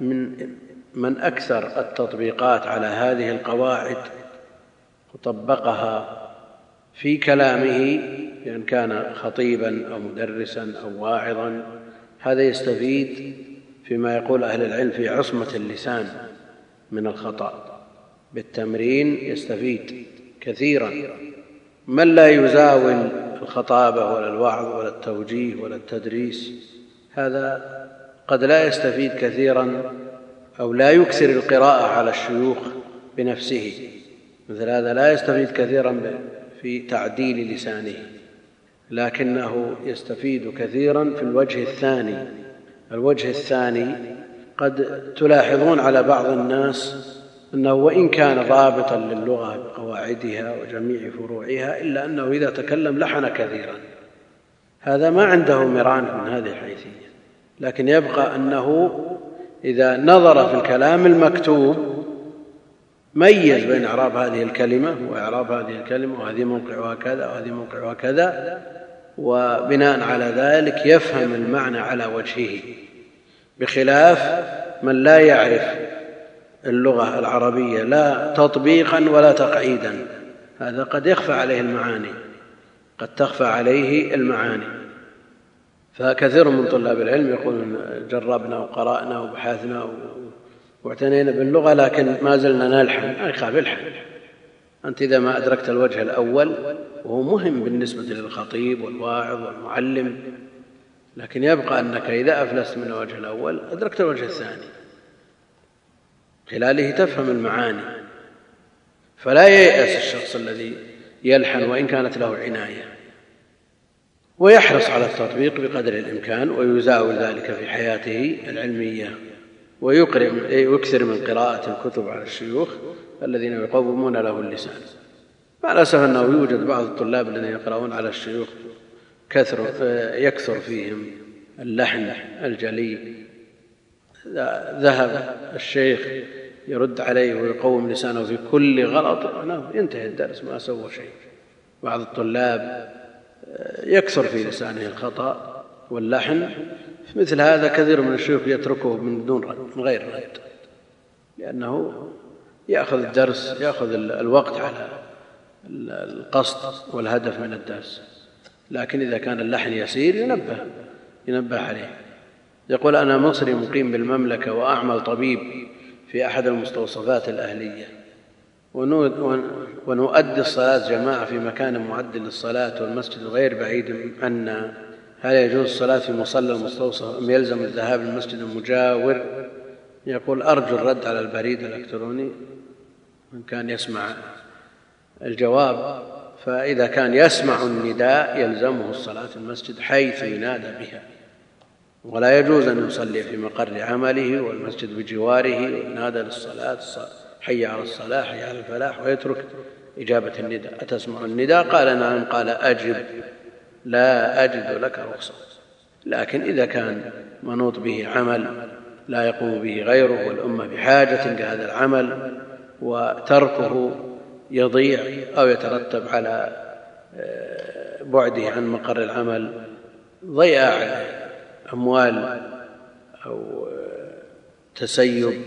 من من أكثر التطبيقات على هذه القواعد وطبقها في كلامه بأن كان خطيبا أو مدرسا أو واعظا. هذا يستفيد فيما يقول أهل العلم في عصمة اللسان من الخطأ. بالتمرين يستفيد كثيرا. من لا يزاول الخطابة ولا الوعظ ولا التوجيه ولا التدريس هذا قد لا يستفيد كثيرا أو لا يكثر القراءة على الشيوخ بنفسه. مثل هذا لا يستفيد كثيرا في تعديل لسانه لكنه يستفيد كثيرا في الوجه الثاني. الوجه الثاني قد تلاحظون على بعض الناس أنه وإن كان ضابطا للغة بقواعدها وجميع فروعها إلا أنه إذا تكلم لحن كثيرا. هذا ما عنده مران من هذه الحيثية لكن يبقى أنه إذا نظر في الكلام المكتوب ميز بين إعراب هذه الكلمة واعراب هذه الكلمة وهذه موقعها كذا وهذه موقعها كذا وبناء على ذلك يفهم المعنى على وجهه بخلاف من لا يعرف اللغة العربية لا تطبيقا ولا تقعيدا. هذا قد يخفى عليه المعاني قد تخفى عليه المعاني. فكثير من طلاب العلم يقولون جربنا وقرأنا وبحثنا واعتنينا باللغة لكن ما زلنا نلحن. يخاف الحن أنت إذا ما أدركت الوجه الأول وهو مهم بالنسبة للخطيب والواعظ والمعلم لكن يبقى أنك إذا أفلست من الوجه الأول أدركت الوجه الثاني. خلاله تفهم المعاني. فلا ييأس الشخص الذي يلحن وإن كانت له عناية. ويحرص على التطبيق بقدر الإمكان ويزاول ذلك في حياته العلمية. ويكثر من قراءة الكتب على الشيوخ الذين يقومون له اللسان. مع الأسف أنه يوجد بعض الطلاب الذين يقرؤون على الشيوخ كثر يكثر فيهم اللحن الجلي. ذهب الشيخ يرد عليه ويقوم لسانه في كل غلط ينتهي الدرس ما سوى شيء. بعض الطلاب يكثر في لسانه الخطأ واللحن مثل هذا كثير من الشيوخ يتركه من دون من غير رد لأنه يأخذ الدرس يأخذ الوقت على القصد والهدف من الدرس. لكن إذا كان اللحن يسير ينبه ينبه عليه. يقول أنا مصري مقيم بالمملكة وأعمل طبيب في أحد المستوصفات الأهلية. ونؤدي الصلاة جماعة في مكان معد للصلاة والمسجد غير بعيد عنا هل يجوز الصلاة في مصلى المستوصف أم يلزم الذهاب للمسجد المجاور؟ يقول أرجو الرد على البريد الإلكتروني من كان يسمع الجواب. فإذا كان يسمع النداء يلزمه الصلاة في المسجد حيث ينادى بها. ولا يجوز أن يصلي في مقر عمله والمسجد بجواره وينادى للصلاة حي على الصلاة حي على الفلاح ويترك إجابة النداء. أتسمع النداء؟ قال نعم. قال أجب. لا أجد لك رخصة. لكن إذا كان منوط به عمل لا يقوم به غيره والأمة بحاجة لهذا العمل وتركه يضيع أو يترتب على آه، بعده عن مقر العمل ضياع أموال أو آه، تسيب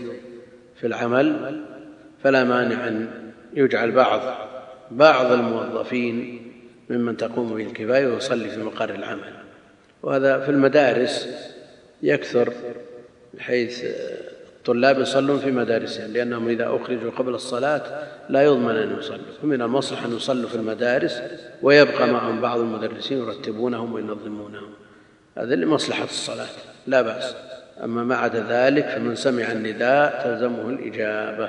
في العمل فلا مانع أن يجعل بعض بعض الموظفين ممن تقوم به الكفاية ويصلي في مقر العمل. وهذا في المدارس يكثر بحيث الطلاب يصلون في مدارسهم لأنهم إذا أخرجوا قبل الصلاة لا يضمن أن يصلوا. فمن المصلحة أن يصلوا في المدارس ويبقى معهم بعض المدرسين يرتبونهم وينظمونهم. هذا لمصلحة الصلاة لا بأس. أما ما عدا ذلك فمن سمع النداء تلزمه الإجابة.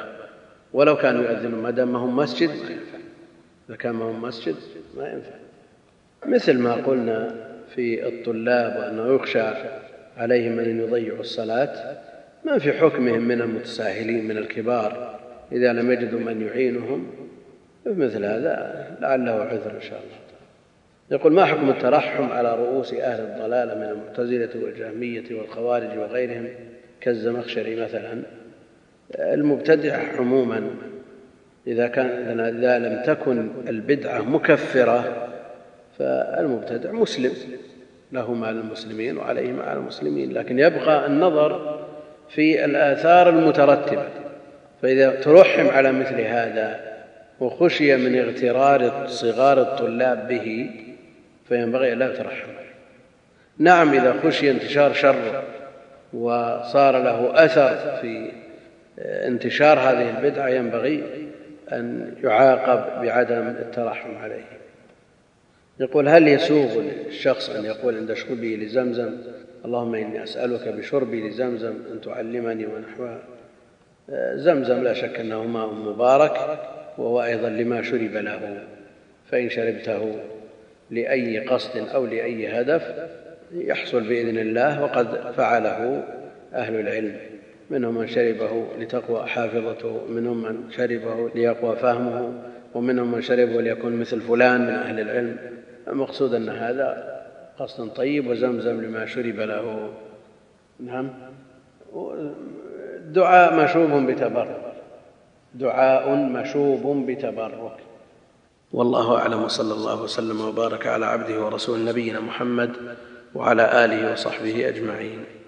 ولو كانوا يؤذنون ما دام هم مسجد إذا كان ما هم مسجد ما ينفع. مثل ما قلنا في الطلاب وأنه يخشى عليهم أن يضيعوا الصلاة ما في حكمهم من المتساهلين من الكبار. إذا لم يجدوا من يعينهم مثل هذا لعله عذر إن شاء الله. يقول ما حكم الترحم على رؤوس أهل الضلالة من المعتزلة والجهمية والخوارج وغيرهم كالزمخشري مثلا؟ المبتدع عموما إذا كان إذا لم تكن البدعة مكفرة فالمبتدع مسلم. له مع المسلمين وعليه مع المسلمين لكن يبقى النظر في الآثار المترتبة. فإذا ترحم على مثل هذا وخشي من اغترار صغار الطلاب به فينبغي لا يترحم. نعم إذا خشي انتشار شر وصار له أثر في انتشار هذه البدعة ينبغي أن يعاقب بعدم الترحم عليه. يقول هل يسوغ للشخص أن يقول عند شربه لزمزم اللهم إني أسألك بشربي لزمزم أن تعلمني ونحوها زمزم لا شك أنه ماء مبارك وهو أيضا لما شرب له. فإن شربته لأي قصد أو لأي هدف يحصل بإذن الله وقد فعله أهل العلم. منهم من شربه لتقوى حافظته منهم من شربه ليقوى فهمه ومنهم من شربه ليكون مثل فلان من أهل العلم. المقصود أن هذا قصد طيب وزمزم لما شرب له. نعم. دعاء مشوب بتبرك. دعاء مشوب بتبرك. والله أعلم وصلى الله وسلم وبارك على عبده ورسول نبينا محمد وعلى آله وصحبه أجمعين.